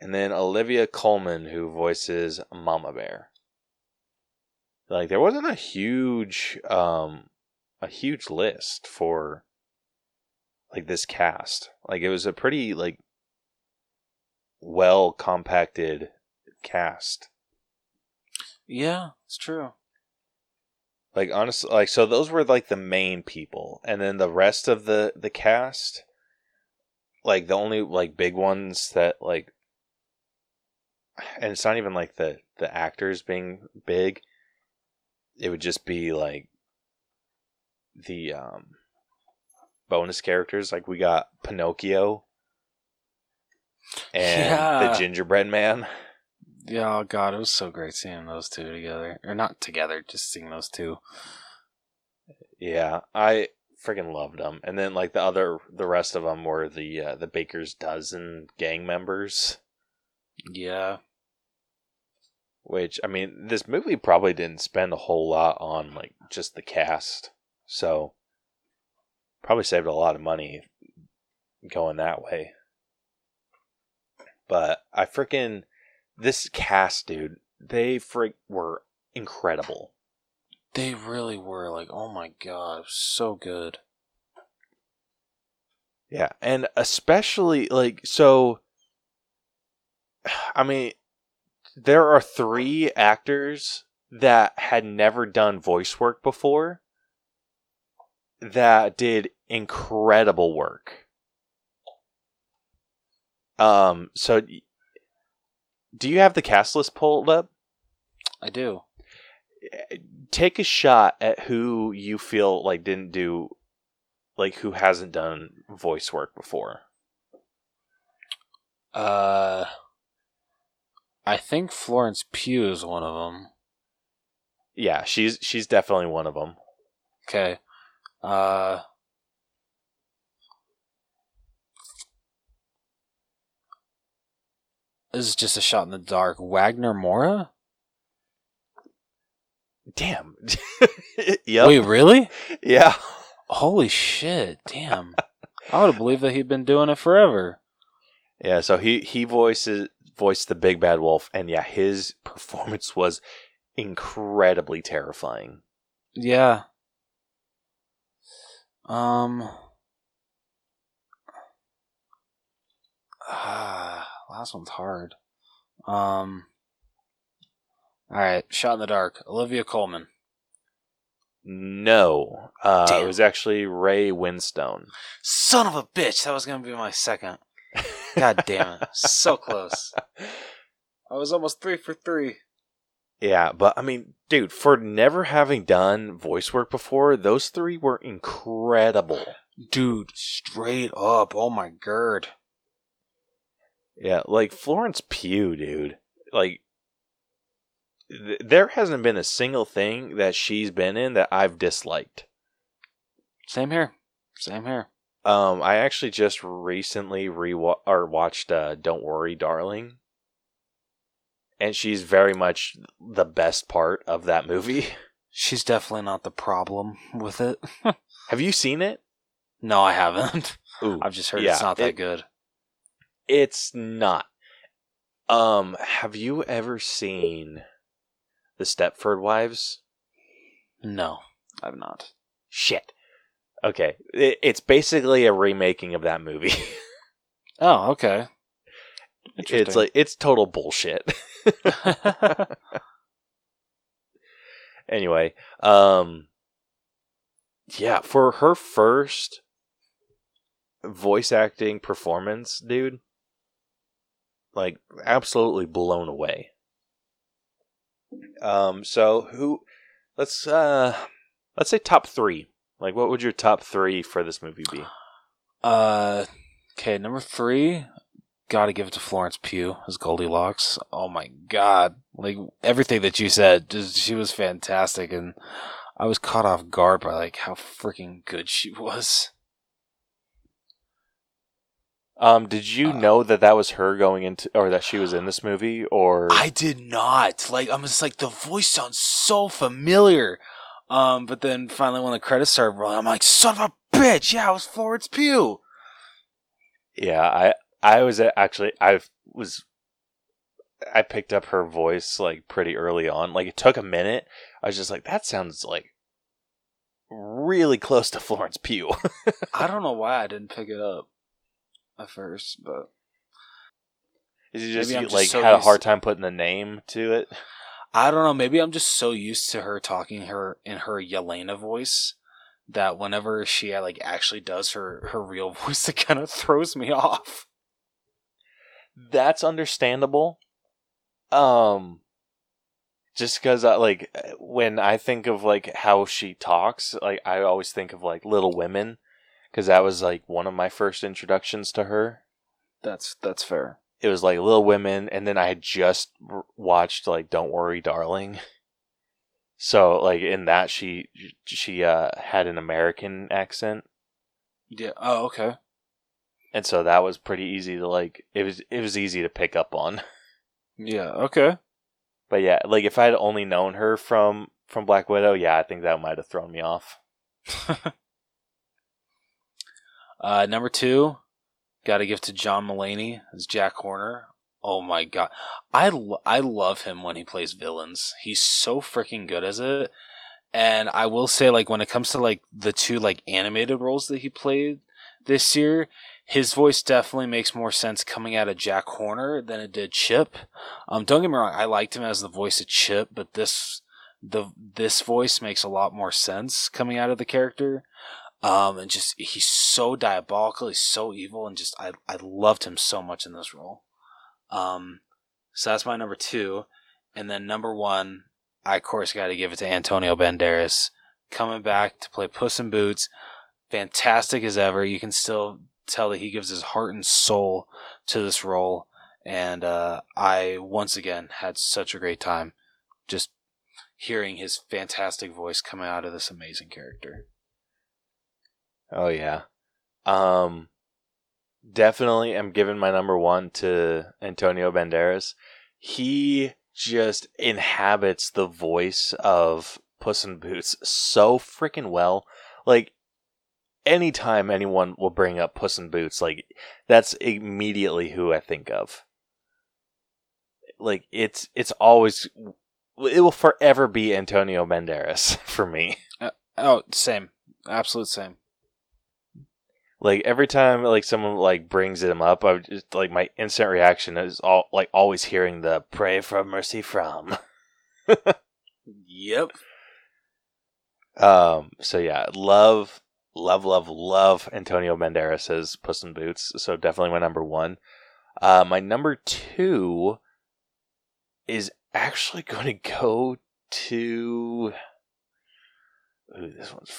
And then Olivia Colman, who voices Mama Bear. Like there wasn't a huge um a huge list for like this cast. Like it was a pretty like well compacted cast. Yeah, it's true. Like honestly, like so those were like the main people, and then the rest of the the cast, like the only like big ones that like, and it's not even like the the actors being big. It would just be like the um bonus characters. Like we got Pinocchio and Yeah. the Gingerbread Man. Yeah, oh god, it was so great seeing those two together. Or not together, just seeing those two. Yeah, I freaking loved them. And then like the other, the rest of them were the uh, the Baker's dozen gang members. Yeah. Which I mean, this movie probably didn't spend a whole lot on like just the cast, so probably saved a lot of money going that way. But I freaking this cast, dude, they freak were incredible. They really were like, oh my god, so good. Yeah, and especially like so. I mean, there are three actors that had never done voice work before that did incredible work. Um, so do you have the cast list pulled up? I do. Take a shot at who you feel like didn't do, like who hasn't done voice work before. Uh, I think Florence Pugh is one of them. Yeah, she's she's definitely one of them. Okay. Uh, this is just a shot in the dark. Wagner Moura? Damn. yep. Wait, really? Yeah. Holy shit! Damn. I would have believed that he'd been doing it forever. Yeah, so he he voices voiced the big bad wolf and yeah, his performance was incredibly terrifying. Yeah. Um. Ah, last one's hard. Um. All right, shot in the dark. Olivia Colman. No. Uh, Damn. it was actually Ray Winstone. Son of a bitch! That was gonna be my second. God damn it! So close. I was almost three for three. Yeah, but I mean, dude, for never having done voice work before, those three were incredible. Dude, straight up. Oh my god. Yeah, like Florence Pugh, dude. Like, th- there hasn't been a single thing that she's been in that I've disliked. Same here. Same here. Um, I actually just recently re or watched uh, "Don't Worry, Darling," and she's very much the best part of that movie. She's definitely not the problem with it. Have you seen it? no, I haven't. Ooh, I've just heard yeah, it's not that it- good. It's not. Um, have you ever seen the Stepford Wives? No, I've not. Shit. Okay, it, it's basically a remaking of that movie. Oh, okay. it's like it's total bullshit. anyway, um yeah, for her first voice acting performance, dude, like absolutely blown away. Um so who let's uh let's say top 3. Like what would your top 3 for this movie be? uh, okay, number three. Got to give it to Florence Pugh as Goldilocks. Oh my god! Like everything that you said, just she was fantastic, and I was caught off guard by like how freaking good she was. Um did you Uh, know that that was her going into or that she was in this movie or I did not. Like I'm just like the voice sounds so familiar. Um, but then finally when the credits started rolling, I'm like, son of a bitch, yeah, it was Florence Pugh. Yeah, I I was uh, actually I was I picked up her voice like pretty early on. Like it took a minute. I was just like that sounds like really close to Florence Pugh. I don't know why I didn't pick it up at first, but Is he just, you, just like so had a hard time putting the name to it? I don't know. Maybe I'm just so used to her talking her in her Yelena voice that whenever she like actually does her her real voice, it kind of throws me off. That's understandable. Um just cuz I like when I think of like how she talks, like I always think of like Little Women cuz that was like one of my first introductions to her. That's that's fair. it was like Little Women, and then I had just watched like Don't Worry, Darling. So like in that she she uh had an American accent, Yeah. Oh, okay. And so that was pretty easy to like. It was it was easy to pick up on. Yeah. Okay. But yeah, like if I had only known her from from Black Widow, yeah, I think that might have thrown me off. uh, number two, got to give to John Mulaney as Jack Horner. Oh my god, I lo- I love him when he plays villains. He's so freaking good as it. And I will say, like when it comes to like the two like animated roles that he played, this year, his voice definitely makes more sense coming out of Jack Horner than it did Chip. Um, don't get me wrong, I liked him as the voice of Chip, but this the this voice makes a lot more sense coming out of the character. Um, and just he's so diabolical, he's so evil, and just I I loved him so much in this role. Um, so that's my number two, and then number one, I of course got to give it to Antonio Banderas coming back to play Puss in Boots. Fantastic as ever. You can still tell that he gives his heart and soul to this role, and uh, I once again had such a great time just hearing his fantastic voice coming out of this amazing character. Oh yeah. Um definitely am giving my number 1 to Antonio Banderas. He just inhabits the voice of Puss in Boots so freaking well. Like anytime anyone will bring up Puss in Boots, like that's immediately who I think of. Like it's it's always it will forever be Antonio Banderas for me. Uh, oh, same, absolute same. Like every time like someone like brings him up, I just like my instant reaction is all like always hearing the "pray for mercy from." yep. Um. So yeah, love, love, love, love Antonio Banderas Puss in Boots. So definitely my number one. Uh, my number two is actually going to go to. Ooh, this one's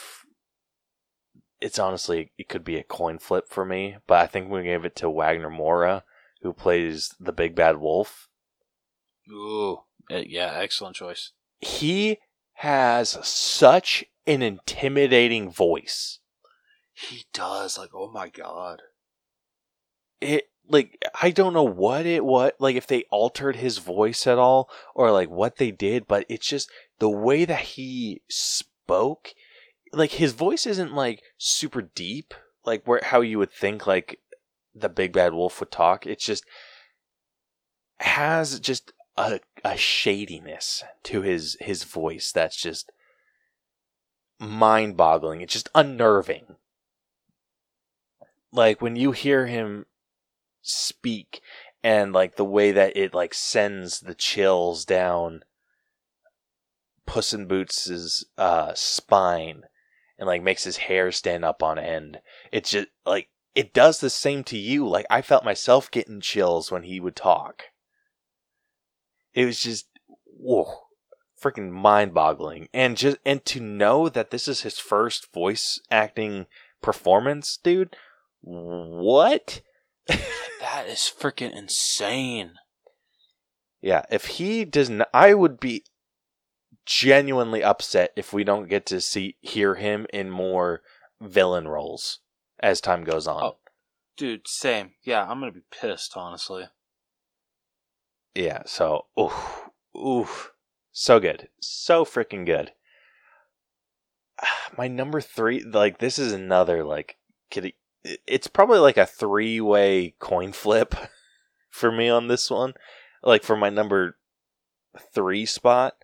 it's honestly it could be a coin flip for me, but I think we gave it to Wagner Moura, who plays the big bad wolf. Ooh, eh, yeah, excellent choice. He has such an intimidating voice. He does. Like, oh my god. It like I don't know what it what like if they altered his voice at all or like what they did, but it's just the way that he spoke like his voice isn't like super deep, like where how you would think like the big bad wolf would talk. It's just has just a a shadiness to his his voice that's just mind boggling. It's just unnerving. Like when you hear him speak and like the way that it like sends the chills down Puss in Boots's uh, spine and like makes his hair stand up on end. It's just like it does the same to you. Like I felt myself getting chills when he would talk. It was just whoa, freaking mind-boggling. And just and to know that this is his first voice acting performance, dude. What? that is freaking insane. Yeah, if he does not, I would be genuinely upset if we don't get to see hear him in more villain roles as time goes on. Oh, dude, same. Yeah, I'm gonna be pissed, honestly. Yeah. So, oof, oof, so good, so freaking good. My number three, like this is another like, kitty. It's probably like a three way coin flip for me on this one. Like for my number three spot,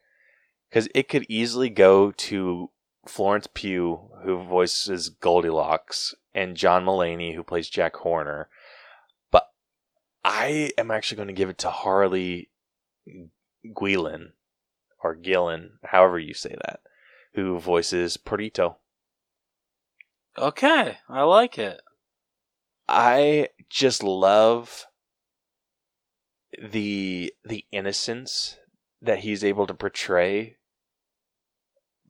because it could easily go to Florence Pugh, who voices Goldilocks, and John Mulaney, who plays Jack Horner. But I am actually going to give it to Harley Guillén, or Gillen, however you say that, who voices Perrito. Okay, I like it. I just love the the innocence that he's able to portray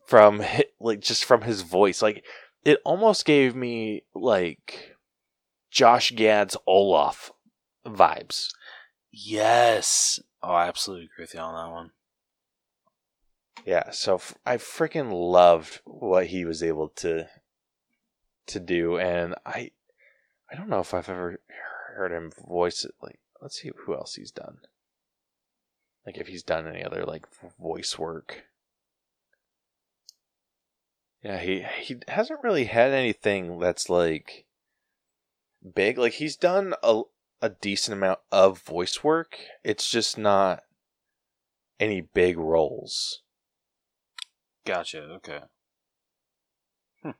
from like just from his voice. Like it almost gave me like Josh Gad's Olaf vibes. Yes. Oh, I absolutely agree with you on that one. Yeah, so f- I freaking loved what he was able to to do, and I I don't know if I've ever heard him voice it. Like, let's see who else he's done. Like, if he's done any other like voice work. Yeah, he he hasn't really had anything that's like big. Like he's done a a decent amount of voice work. It's just not any big roles. Gotcha. Okay. Hmm.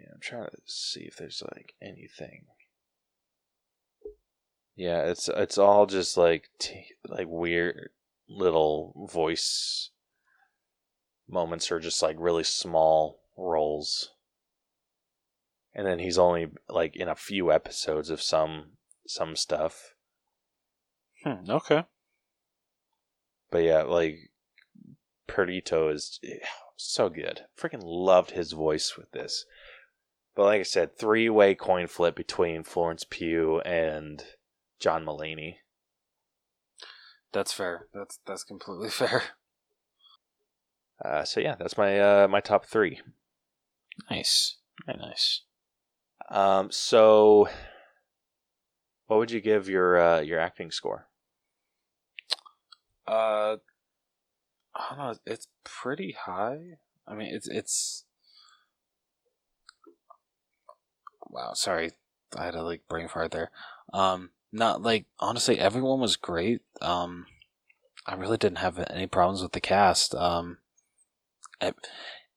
Yeah, I'm trying to see if there's like anything. Yeah, it's it's all just like t- like weird little voice moments or just like really small roles. And then he's only like in a few episodes of some some stuff. Hmm, okay. But yeah, like Perrito is eh, so good. Freaking loved his voice with this. But like I said, three way coin flip between Florence Pugh and John Mulaney. That's fair. That's that's completely fair. Uh, so yeah, that's my uh, my top three. Nice. Very nice. Um, so what would you give your uh, your acting score? Uh, I don't know. It's pretty high. I mean, it's it's. Wow, sorry, I had a like brain fart there. Um, not like honestly, everyone was great. Um, I really didn't have any problems with the cast. Um,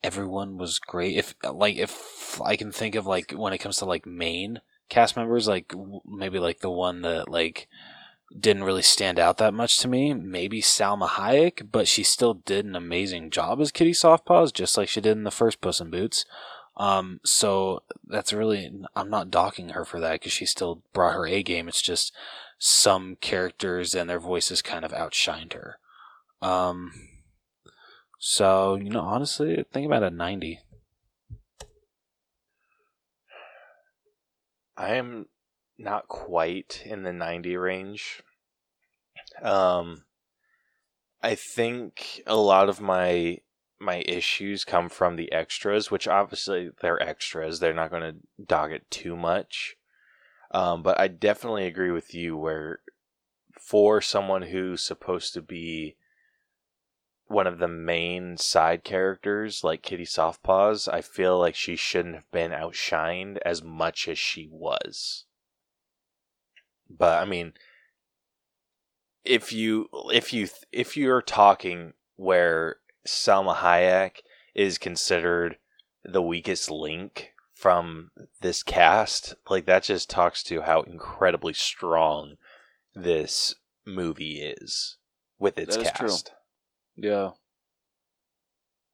everyone was great. If like if I can think of like when it comes to like main cast members, like maybe like the one that like didn't really stand out that much to me. Maybe Salma Hayek, but she still did an amazing job as Kitty Softpaws, just like she did in the first Puss in Boots. Um, so that's really I'm not docking her for that because she still brought her A game. It's just some characters and their voices kind of outshined her. Um, so you know, honestly, think about a ninety. I am not quite in the 90 range. Um I think a lot of my my issues come from the extras, which obviously they're extras. They're not going to dog it too much. Um, but I definitely agree with you where for someone who's supposed to be one of the main side characters like Kitty Softpaws, I feel like she shouldn't have been outshined as much as she was. But I mean, if you if you if you're talking where Salma Hayek is considered the weakest link from this cast, like that just talks to how incredibly strong this movie is with its That is true. cast. Yeah.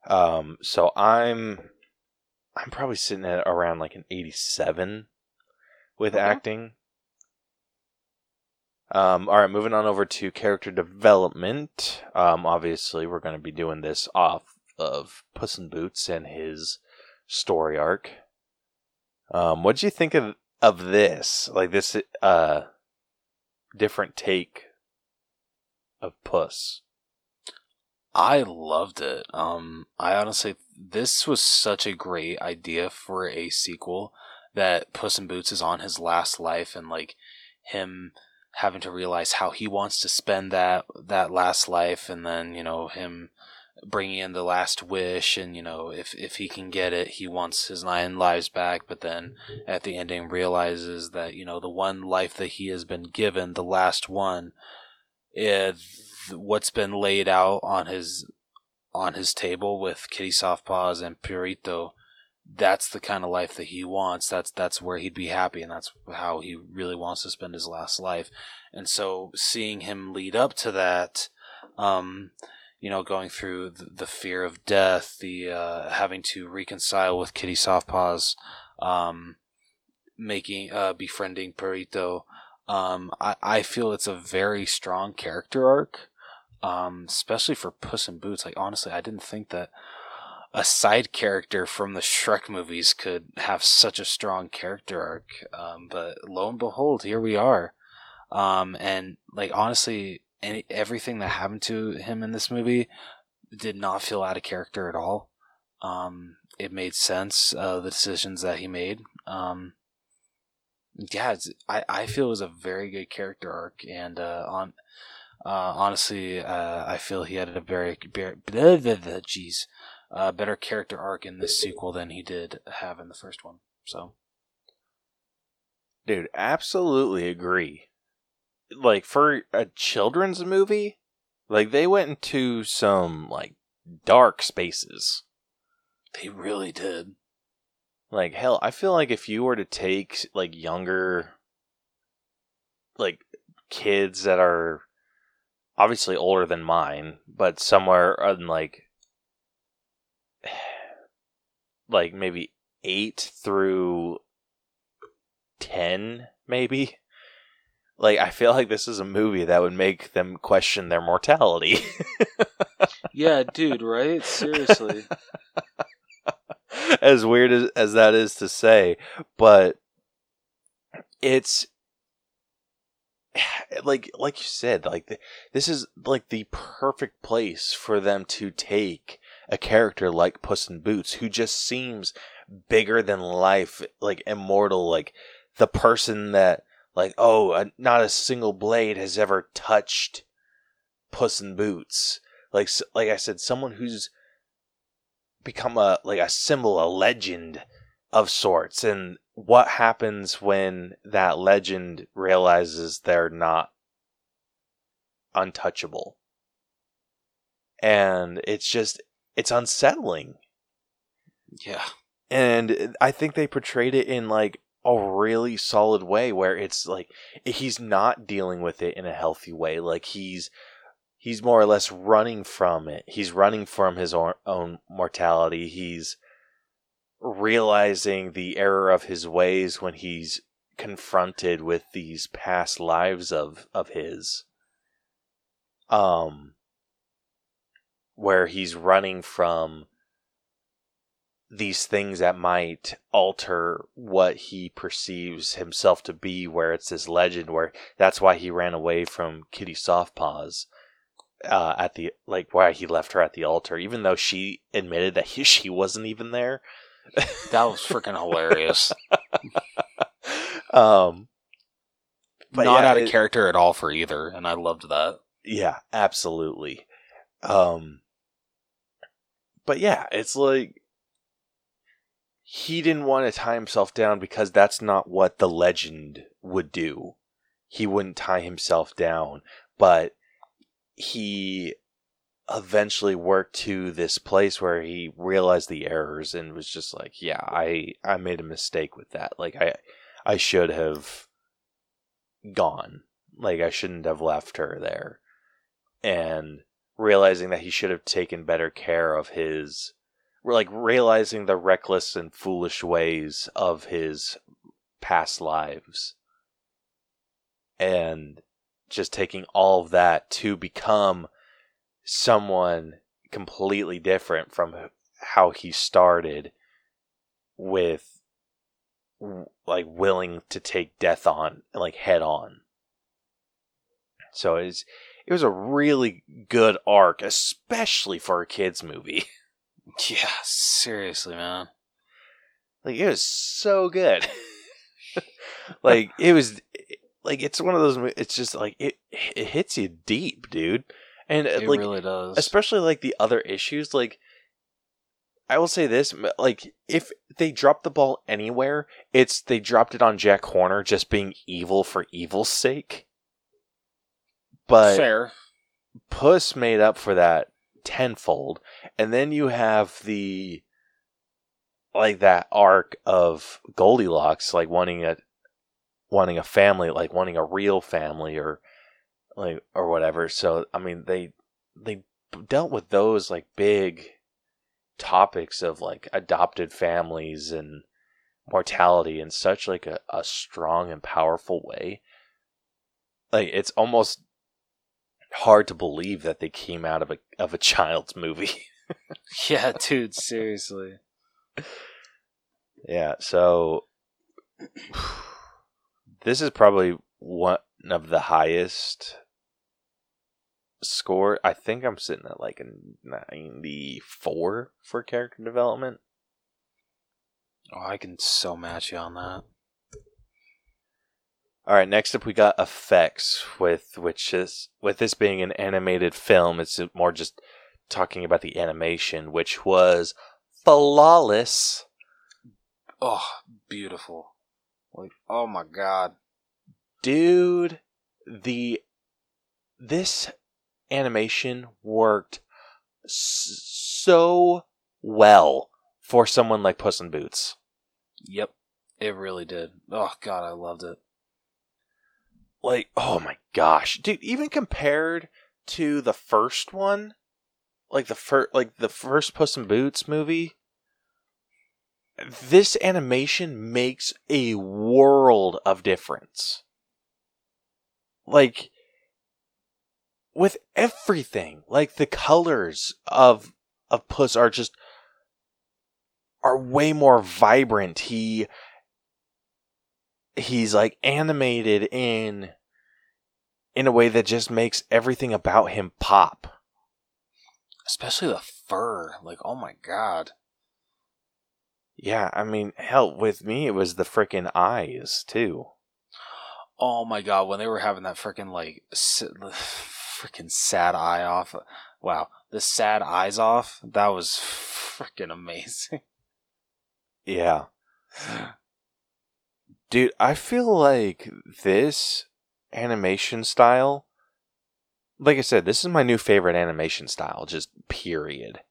Um, so I'm I'm probably sitting at around like an 87 with Okay. acting. Um, all right, moving on over to character development. Um, obviously, we're going to be doing this off of Puss in Boots and his story arc. Um, what do you think of of this? Like this, uh, different take of Puss. I loved it. Um, I honestly, this was such a great idea for a sequel that Puss in Boots is on his last life and like him having to realize how he wants to spend that that last life and then you know him bringing in the last wish and you know if if he can get it he wants his nine lives back but then at the ending realizes that you know the one life that he has been given the last one eh, is what's been laid out on his on his table with Kitty Softpaws and Perrito, that's the kind of life that he wants. That's that's where he'd be happy, and that's how he really wants to spend his last life. And so, seeing him lead up to that, um, you know, going through the, the fear of death, the uh, having to reconcile with Kitty Softpaws, um, making uh, befriending Perrito, Um, I, I feel it's a very strong character arc um, especially for Puss in Boots. Like honestly, I didn't think that a side character from the Shrek movies could have such a strong character arc. Um, but lo and behold, here we are. Um, and like honestly, any everything that happened to him in this movie did not feel out of character at all. Um, it made sense. Uh, the decisions that he made. Um, yeah, I I feel it was a very good character arc, and uh, on uh, honestly, uh, I feel he had a very, very jeez, uh, better character arc in this sequel than he did have in the first one. So Dude, absolutely agree. Like for a children's movie, like they went into some like dark spaces. they really did. Like hell, I feel like if you were to take like younger like kids that are obviously older than mine, but somewhere in like like maybe 8 through 10 maybe. Like I feel like this is a movie that would make them question their mortality. Yeah, dude, right? Seriously. as weird as, as that is to say, but it's like like you said, like the, this is like the perfect place for them to take a character like Puss in Boots, who just seems bigger than life, like immortal, like the person that like oh, uh, not a single blade has ever touched Puss in Boots. Like like I said, someone who's become a like a symbol, a legend of sorts, and what happens when that legend realizes they're not untouchable. And it's just it's unsettling. Yeah. And I think they portrayed it in like a really solid way where it's like he's not dealing with it in a healthy way. Like he's he's more or less running from it. He's running from his own mortality. He's realizing the error of his ways when he's confronted with these past lives of of his um where he's running from these things that might alter what he perceives himself to be where it's this legend where that's why he ran away from kitty softpaws uh, at the like why he left her at the altar, even though she admitted that he, she wasn't even there. That was freaking hilarious. um, but not yeah, out of it, character at all for either, and I loved that. Yeah, absolutely. Um, but yeah, it's like he didn't want to tie himself down because that's not what the legend would do. He wouldn't tie himself down, but he eventually worked to this place where he realized the errors and was just like, yeah, I I made a mistake with that. Like I I should have gone. Like I shouldn't have left her there. And realizing that he should have taken better care of his like realizing the reckless and foolish ways of his past lives. And just taking all of that to become someone completely different from how he started with like willing to take death on like head on so it's it was a really good arc especially for a kids movie yeah seriously man like it was so good like it was like it's one of those. It's just like it it hits you deep, dude. And uh, it like, really does. Especially like the other issues. Like I will say this: like if they dropped the ball anywhere, it's they dropped it on Jack Horner just being evil for evil's sake. But fair. Puss made up for that tenfold, and then you have the like that arc of Goldilocks, like wanting a wanting a family, like wanting a real family or like or whatever. So I mean they they dealt with those like big topics of like adopted families and mortality in such like a, a strong and powerful way. Like it's almost hard to believe that they came out of a of a child's movie. yeah, dude, seriously. Yeah, so this is probably one of the highest score. I think I'm sitting at like a 94 for character development. Oh, I can so match you on that. All right, next up we got effects with which is with this being an animated film, it's more just talking about the animation, which was flawless. Oh, beautiful. Like, oh my god. Dude, the this animation worked so well for someone like Puss in Boots. Yep, it really did. Oh god, I loved it. Like, oh my gosh, dude! Even compared to the first one, like the first, like the first Puss in Boots movie, this animation makes a world of difference. Like, with everything, like the colors of of Puss are just are way more vibrant. He he's like animated in in a way that just makes everything about him pop. Especially the fur. Like, oh my god. Yeah, I mean, hell, with me it was the freaking eyes too. Oh my god, when they were having that freaking like freaking sad eye off. Wow, the sad eyes off. That was freaking amazing. Yeah. Dude, I feel like this animation style like I said, this is my new favorite animation style, just period.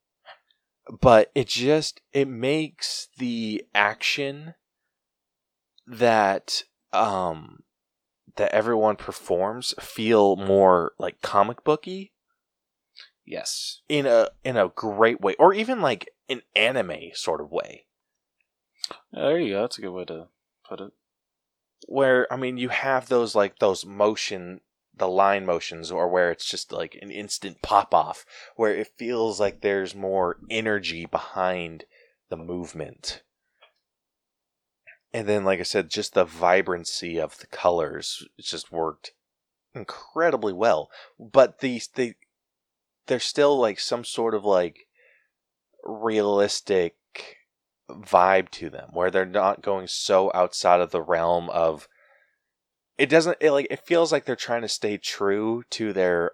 But it just it makes the action that um that everyone performs feel more like comic booky Yes. in a in a great way or even like an anime sort of way There you go. That's a good way to put it. Where I mean you have those like those motion the line motions or where it's just like an instant pop off where it feels like there's more energy behind the movement. And then like I said just the vibrancy of the colors it just worked incredibly well. But these they there's still like some sort of like realistic vibe to them where they're not going so outside of the realm of it doesn't it like it feels like they're trying to stay true to their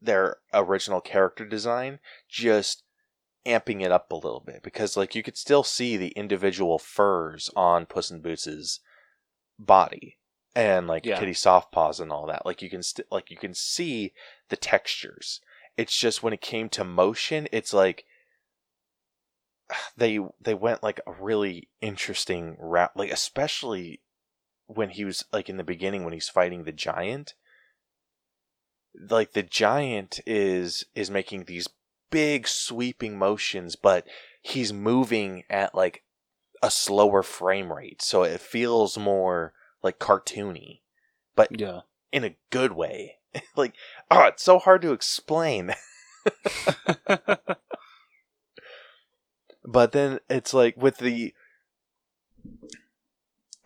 their original character design just amping it up a little bit because like you could still see the individual furs on Puss in Boots's body and like Yeah. Kitty Softpaws and all that like you can st- like you can see the textures it's just when it came to motion it's like they they went like a really interesting route like especially when he was like in the beginning when he's fighting the giant. Like the giant is is making these big sweeping motions but he's moving at like a slower frame rate so it feels more like cartoony but Yeah. in a good way. Like oh it's so hard to explain but then it's like with the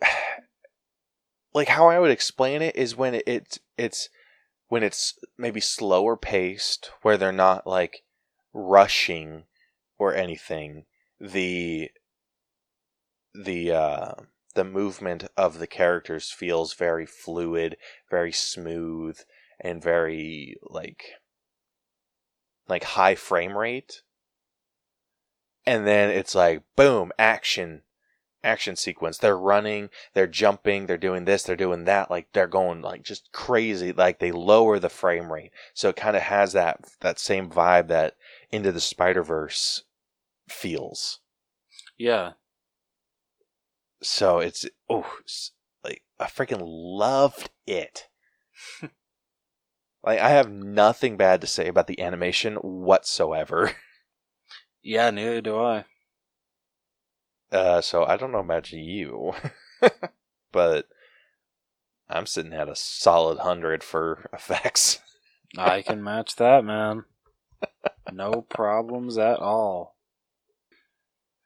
like how I would explain it is when it, it's it's when it's maybe slower paced where they're not like rushing or anything the the uh the movement of the characters feels very fluid very smooth and very like like high frame rate and then it's like boom action action sequence. They're running they're jumping they're doing this they're doing that. Like they're going like just crazy. Like they lower the frame rate. So it kind of has that that same vibe that into the spider verse feels. Yeah. so it's oh like i freaking loved it. Like i have nothing bad to say about the animation whatsoever Yeah, neither do I. Uh, so I don't know about you, but I'm sitting at a solid hundred for effects. I can match that, man. No problems at all.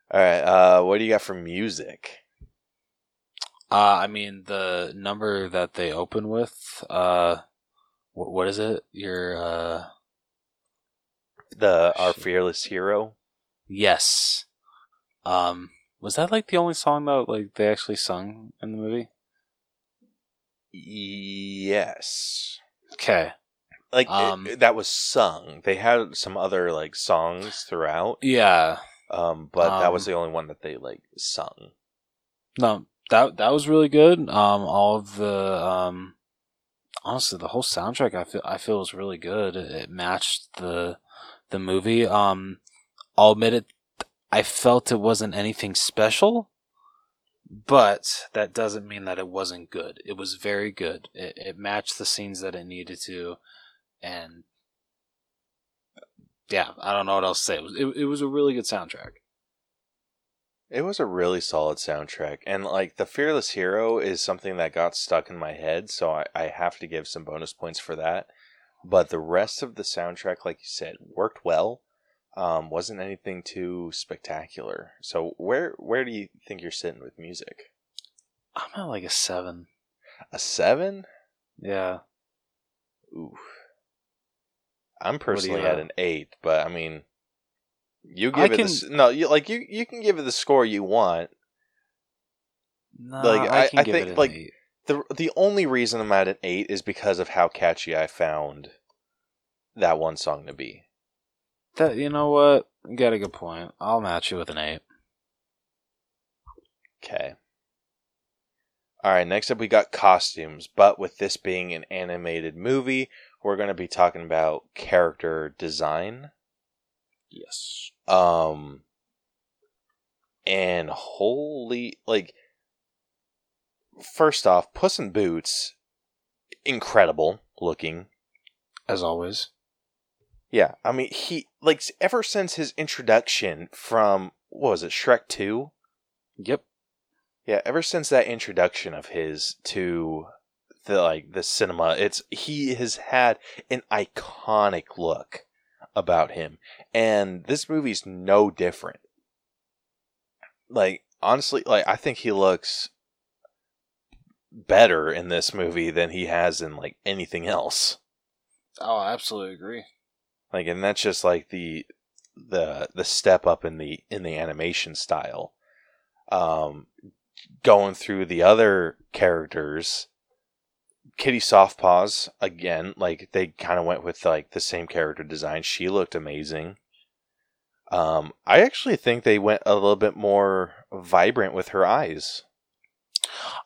All right, uh, what do you got for music? Uh, I mean, the number that they open with, uh, what, what is it? Your, uh, The our Shit. fearless hero. Yes. Um, was that like the only song that like they actually sung in the movie? Yes, Okay. like it- Um, that was sung. They had some other like songs throughout, Yeah. um, but that was Um, the only one that they like sung. No, that that was really good. Um, all of the um, honestly, the whole soundtrack I feel I feel was really good. It, it matched the the movie. Um, I'll admit it. I felt it wasn't anything special. but that doesn't mean that it wasn't good. It was very good. It, it matched the scenes that it needed to, and yeah, I don't know what else to say. It was, it, it was a really good soundtrack. It was a really solid soundtrack. And like the Fearless Hero is something that got stuck in my head, so I, I have to give some bonus points for that. But the rest of the soundtrack, like you said, worked well. Um, wasn't anything too spectacular. So where where do you think you're sitting with music? I'm at like a seven. A seven? Yeah. Ooh. I'm personally at an eight, but I mean, you I give it can- s- no, you like you you can give it the score you want. No, Like, I I- can I give think, it an like, eight. the The only reason I'm at an eight is because of how catchy I found that one song to be. That you know what? You got a good point. I'll match you with an eight. Okay. All right, next up we got costumes, but with this being an animated movie, we're going to be talking about character design. Yes. Um and holy like first off, Puss in Boots incredible looking. As always. Yeah, I mean he like ever since his introduction from what was it, Shrek 2? Yep. Yeah, ever since that introduction of his to the like the cinema, it's he has had an iconic look about him, and this movie's no different. Like honestly, like I think he looks better in this movie than he has in like anything else. Oh, I absolutely agree. Like, and that's just like the the the step up in the in the animation style. Um, going through the other characters, Kitty Softpaws again, like they kind of went with like the same character design. She looked amazing. Um, I actually think they went a little bit more vibrant with her eyes.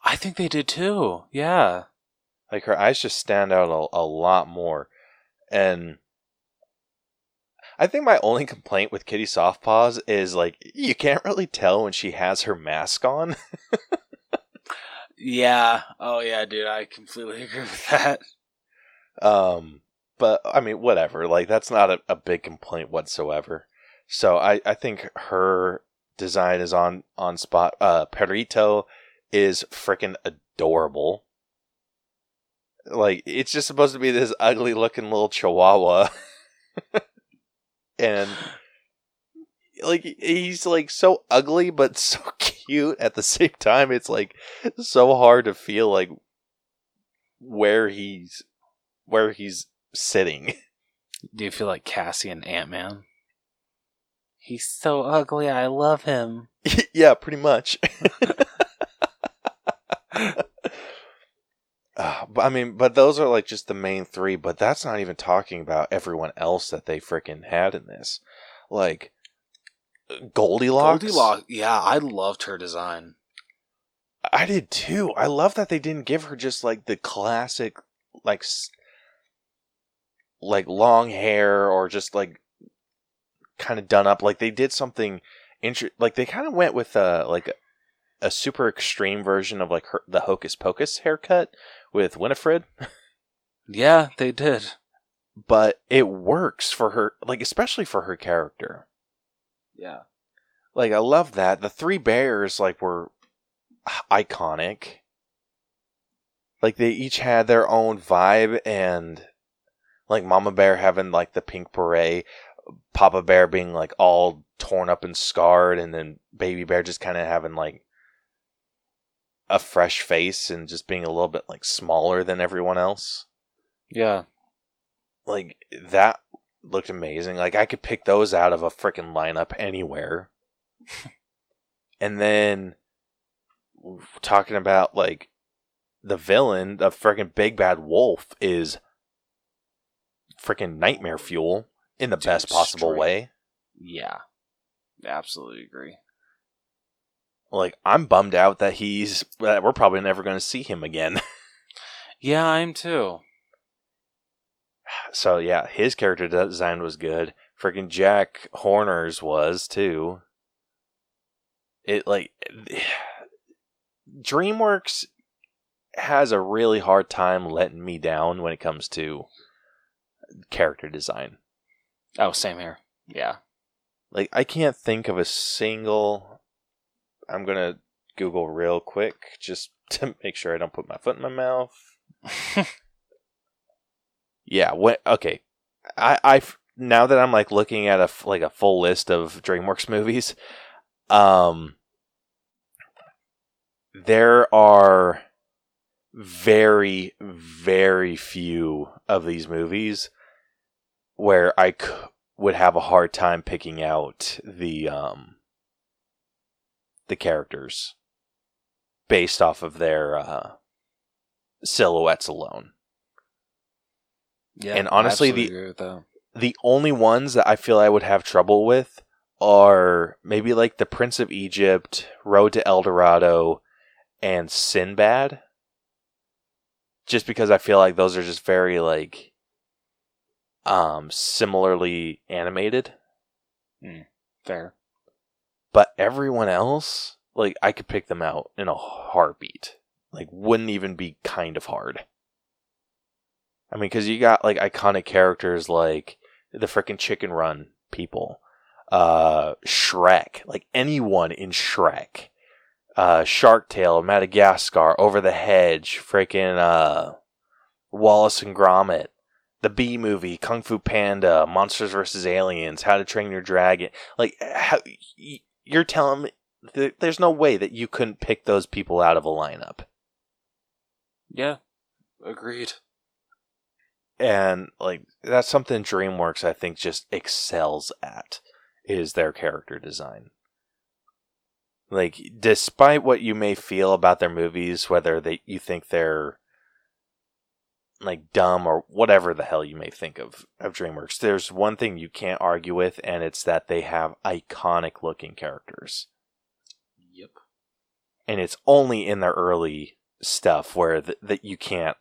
I think they did too. Yeah. Like her eyes just stand out a, a lot more. And I think my only complaint with Kitty Softpaws is like you can't really tell when she has her mask on. Yeah. Oh yeah, dude. I completely agree with that. Um, but I mean, whatever. Like that's not a, a big complaint whatsoever. So I, I think her design is on on spot. Uh, Perrito is freaking adorable. Like it's just supposed to be this ugly looking little chihuahua, and like he's like so ugly but so cute at the same time. It's like so hard to feel like where he's where he's sitting. Do you feel like Cassie and Ant Man? He's so ugly. I love him. yeah, pretty much. Uh, I mean, but those are like just the main three. But that's not even talking about everyone else that they freaking had in this. Like Goldilocks. Goldilocks. Yeah, I loved her design. I did too. I love that they didn't give her just like the classic, like, s- like long hair or just like kind of done up. Like they did something inter- Like they kind of went with uh like a, a super extreme version of like her the Hocus Pocus haircut with Winifred, Yeah, they did. but it works for her. Like especially for her character. Yeah. Like I love that the three bears like were iconic. Like they each had their own vibe and like Mama Bear having like the pink beret, Papa Bear being like all torn up and scarred and then Baby Bear just kind of having like a fresh face and just being a little bit like smaller than everyone else. Yeah. Like that looked amazing. Like I could pick those out of a freaking lineup anywhere. and then talking about like the villain, the freaking big bad wolf is freaking nightmare fuel in the Dude, best possible straight. way. Yeah. Absolutely agree. Like I'm bummed out that he's that we're probably never going to see him again. Yeah, I'm too. so yeah, his character design was good. Freaking Jack Horner's was too. It like DreamWorks has a really hard time letting me down when it comes to character design. Oh, same here. Yeah. Like I can't think of a single I'm to Google real quick just to make sure I don't put my foot in my mouth. yeah, what okay. I I now that I'm like looking at a like a full list of DreamWorks movies, um there are very very few of these movies where I c- would have a hard time picking out the um the characters based off of their uh, silhouettes alone. Yeah. And honestly, the- absolutely agree with that. The only ones that I feel I would have trouble with are maybe like the Prince of Egypt, Road to El Dorado, and Sinbad. Just because I feel like those are just very like um similarly animated. Fair. But everyone else, like I could pick them out in a heartbeat. Like wouldn't even be kind of hard. I mean, because you got like iconic characters like the freaking Chicken Run people, uh, Shrek, like anyone in Shrek, uh, Shark Tale, Madagascar, Over the Hedge, freaking uh, Wallace and Gromit, the B movie, Kung Fu Panda, Monsters vs. Aliens, How to Train Your Dragon. Like, how, you're telling me th- there's no way that you couldn't pick those people out of a lineup. Yeah. Agreed. and like that's something DreamWorks I think just excels at is their character design. Like despite what you may feel about their movies whether they you think they're like dumb or whatever the hell you may think of of DreamWorks. There's one thing you can't argue with and it's that they have iconic looking characters. Yep. and it's only in their early stuff where th- that you can't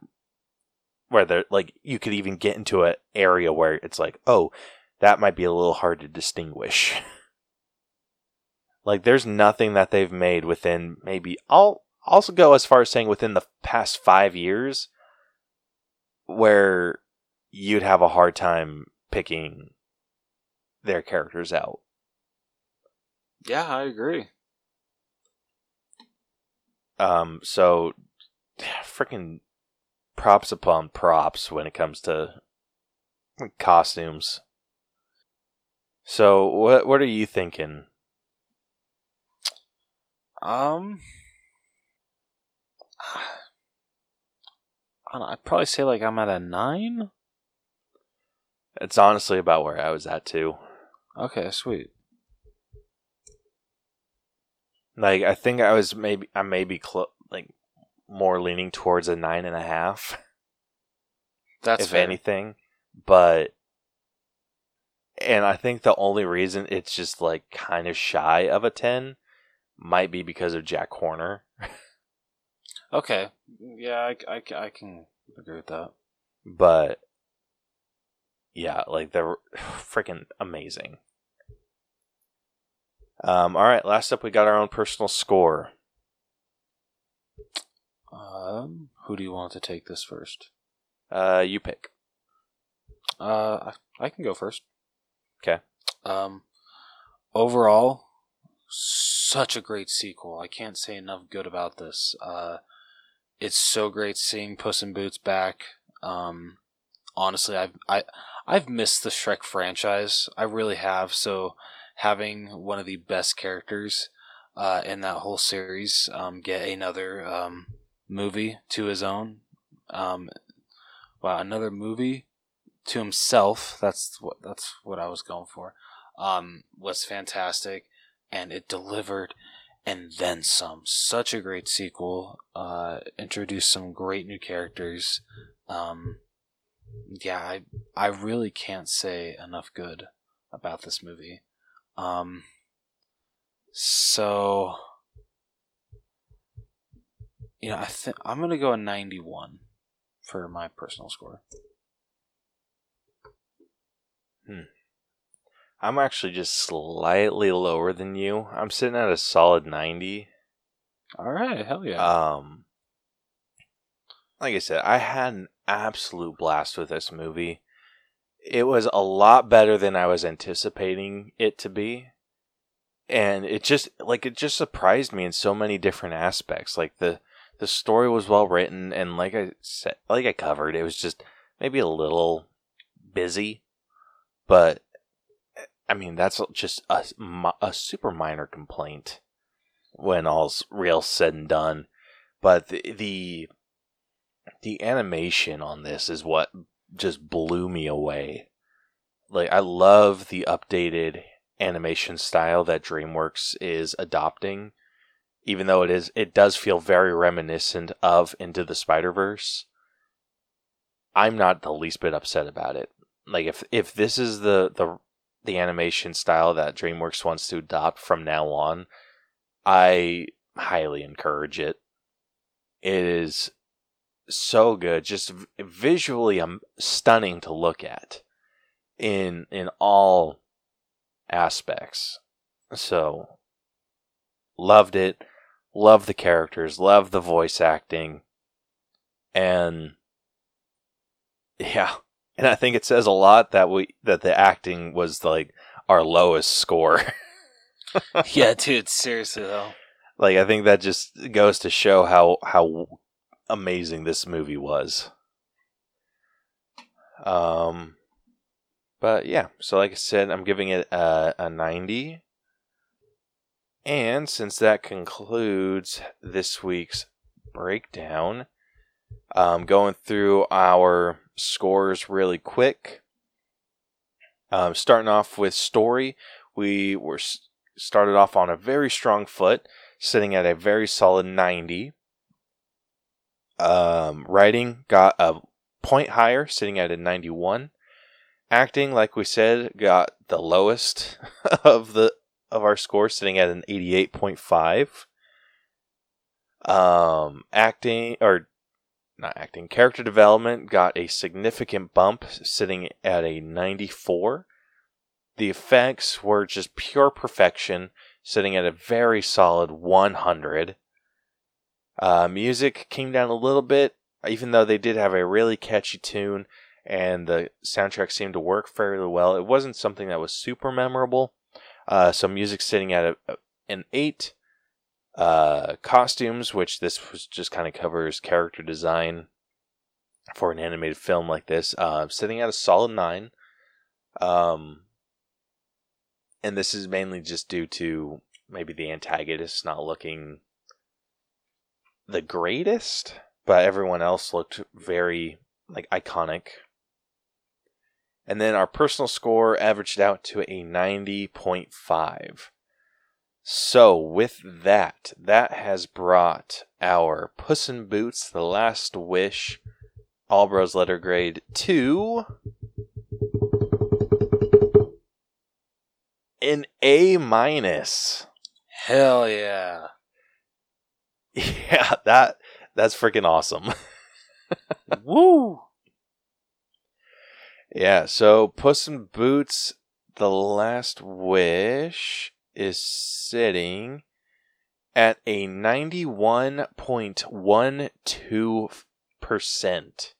where they're like you could even get into an area where it's like oh that might be a little hard to distinguish. Like there's nothing that they've made within maybe i'll also go as far as saying within the past five years where you'd have a hard time picking their characters out Yeah, I agree. Um, so freaking props upon props when it comes to costumes. So what what are you thinking? Um, I I'd probably say like I'm at a nine. It's honestly about where I was at too. Okay, sweet. Like I think I was maybe I may be clo- like more leaning towards a nine and a half, That's if fair. anything. But and I think the only reason it's just like kind of shy of a ten might be because of Jack Horner. Okay, yeah, I, I, I can agree with that. but yeah, like they're freaking amazing. Um, all right, last up, we got our own personal score. Um, who do you want to take this first? Uh, you pick. Uh, I, I can go first. 'Kay. Um, overall, such a great sequel. I can't say enough good about this. Uh, it's so great seeing Puss in Boots back. Um, honestly, I've I I've missed the Shrek franchise. I really have. So having one of the best characters uh, in that whole series um, get another um, movie to his own. Um, wow, another movie to himself. That's what that's what I was going for. Um, was fantastic, and it delivered, and then some. Such a great sequel. Uh, introduced some great new characters. Um, yeah, I I really can't say enough good about this movie. Um, so you know, I think I'm gonna go a 91 for my personal score. I'm actually just slightly lower than you. I'm sitting at a solid 90. All right, hell yeah. Um, like I said, I had an absolute blast with this movie. It was a lot better than I was anticipating it to be. And it just like it just surprised me in so many different aspects. Like the the story was well written and like I said like I covered, it was just maybe a little busy. But I mean, that's just a, a super minor complaint when all's real said and done. But the, the the animation on this is what just blew me away. Like I love the updated animation style that DreamWorks is adopting, even though it is it does feel very reminiscent of Into the Spider Verse. I'm not the least bit upset about it. Like if if this is the the the animation style that DreamWorks wants to adopt from now on, I highly encourage it. It is so good, just visually um, stunning to look at in in all aspects. So loved it, loved the characters, loved the voice acting, and yeah, and I think it says a lot that we that the acting was like our lowest score. yeah, dude, seriously though. Like I think that just goes to show how how amazing this movie was. Um, but yeah, so like I said, I'm giving it a, a 90. And since that concludes this week's breakdown, um, going through our scores really quick. Um, starting off with story, we were started off on a very strong foot, sitting at a very solid 90. Um, writing got a point higher, sitting at a 91. Acting, like we said, got the lowest of the of our score, sitting at an 88.5. Um, acting or not acting, character development got a significant bump, sitting at a 94. The effects were just pure perfection, sitting at a very solid 100. Uh, music came down a little bit, even though they did have a really catchy tune and the soundtrack seemed to work fairly well. It wasn't something that was super memorable. Uh, so music sitting at a, an eight. Uh, costumes, which this was just kind of covers character design for an animated film like this, uh, sitting at a solid nine. Um, and this is mainly just due to maybe the antagonist not looking the greatest, but everyone else looked very like iconic. And then our personal score averaged out to a 90.5. So, with that, that has brought our Puss in Boots, The Last Wish, All Bros letter grade to an A minus. Hell yeah. Yeah, that that's freaking awesome. Woo! Yeah, so Puss in Boots The Last Wish is sitting at a 91.12%.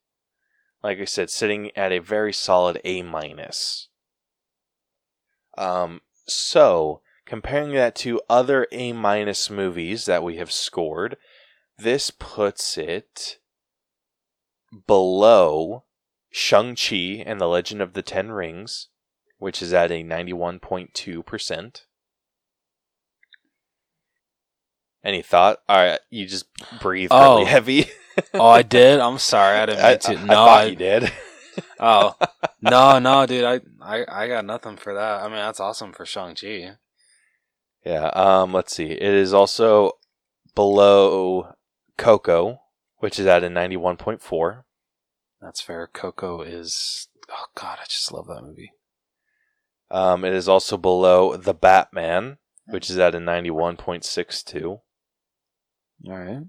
Like I said, sitting at a very solid A minus. Um, so comparing that to other A minus movies that we have scored, this puts it below Shang-Chi and the Legend of the Ten Rings, which is at a 91.2%. Any thought? All right, you just breathed Oh. really heavy. Oh, I did. I'm sorry. I didn't mean to. I- I no, thought I, you did. oh no, no, dude. I, I, I got nothing for that. I mean, that's awesome for Shang Chi. Yeah. Um. Let's see. It is also below Coco, which is at a ninety-one point four. That's fair. Coco is. Oh God, I just love that movie. Um. It is also below The Batman, which is at a ninety-one point six two. All right.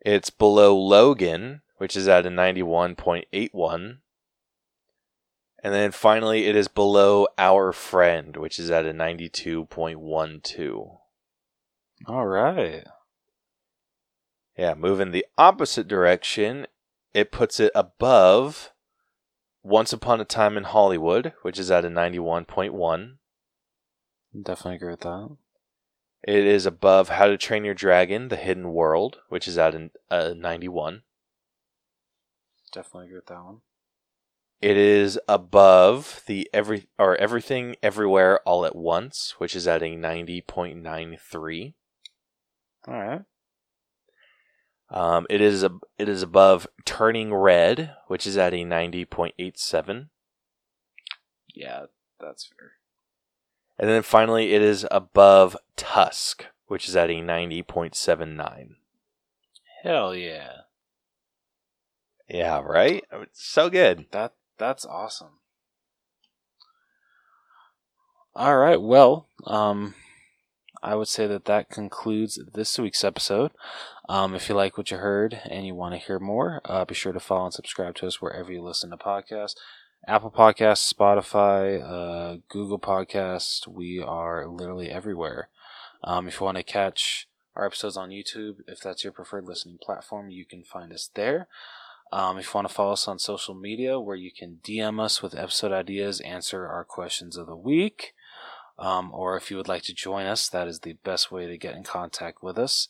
It's below Logan, which is at a ninety-one point eight one. And then finally, it is below Our Friend, which is at a ninety-two point one two. All right. Yeah, moving the opposite direction, it puts it above Once Upon a Time in Hollywood, which is at a 91.1. Definitely agree with that. It is above How to Train Your Dragon: The Hidden World, which is at a 91. Definitely agree with that one. It is above the every or Everything Everywhere All at Once, which is at a 90.93. All right. Um, it is a, it is above Turning Red, which is at a 90.87. Yeah, that's fair. And then finally, it is above Tusk, which is at a 90.79. Hell yeah. Yeah, right? I mean, so good. That that's awesome. All right. Well, um, I would say that that concludes this week's episode. Um, if you like what you heard and you want to hear more, uh, be sure to follow and subscribe to us wherever you listen to podcasts. Apple Podcasts, Spotify, uh, Google Podcast. We are literally everywhere. Um, if you want to catch our episodes on YouTube, if that's your preferred listening platform, you can find us there. Um, if you want to follow us on social media, where you can DM us with episode ideas, answer our questions of the week, um, or if you would like to join us, that is the best way to get in contact with us.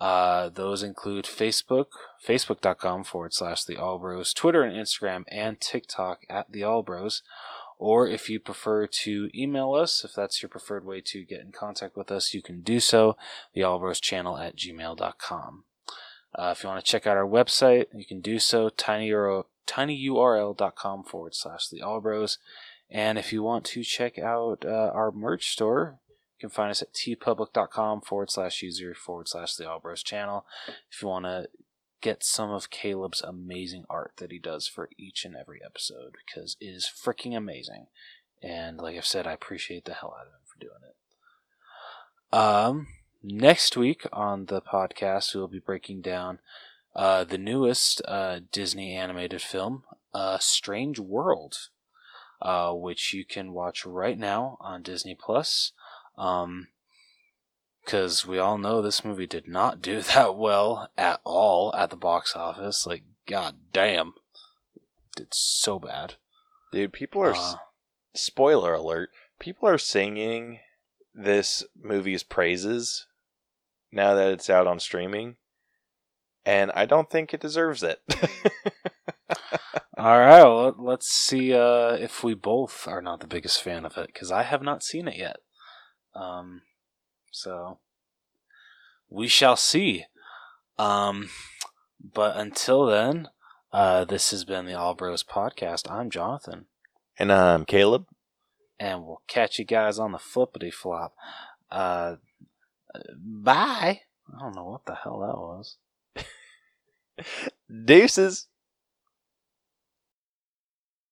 Uh, those include Facebook, facebook.com forward slash the Allbros, Twitter and Instagram, and TikTok at the Allbros. Or if you prefer to email us, if that's your preferred way to get in contact with us, you can do so, the Allbros channel at gmail.com. Uh, if you want to check out our website, you can do so, tinyurl, tinyurl.com forward slash the Allbros. And if you want to check out uh, our merch store, you can find us at teepublic.com forward slash user forward slash the Allbros channel. If you want to get some of Caleb's amazing art that he does for each and every episode, because it is freaking amazing. And like I've said, I appreciate the hell out of him for doing it. Um, next week on the podcast, we'll be breaking down uh, the newest uh, Disney animated film, uh, Strange World, uh, which you can watch right now on Disney Plus. Um, because we all know this movie did not do that well at all at the box office. Like, god damn, did so bad. Dude, people are. Uh, spoiler alert. People are singing this movie's praises now that it's out on streaming. And I don't think it deserves it. all right, well, let's see uh, if we both are not the biggest fan of it because I have not seen it yet. Um, so we shall see. Um, but until then, uh, this has been the All Bros podcast. I'm Jonathan, and I'm Caleb. and we'll catch you guys on the flippity flop. Uh, bye. I don't know what the hell that was. Deuces.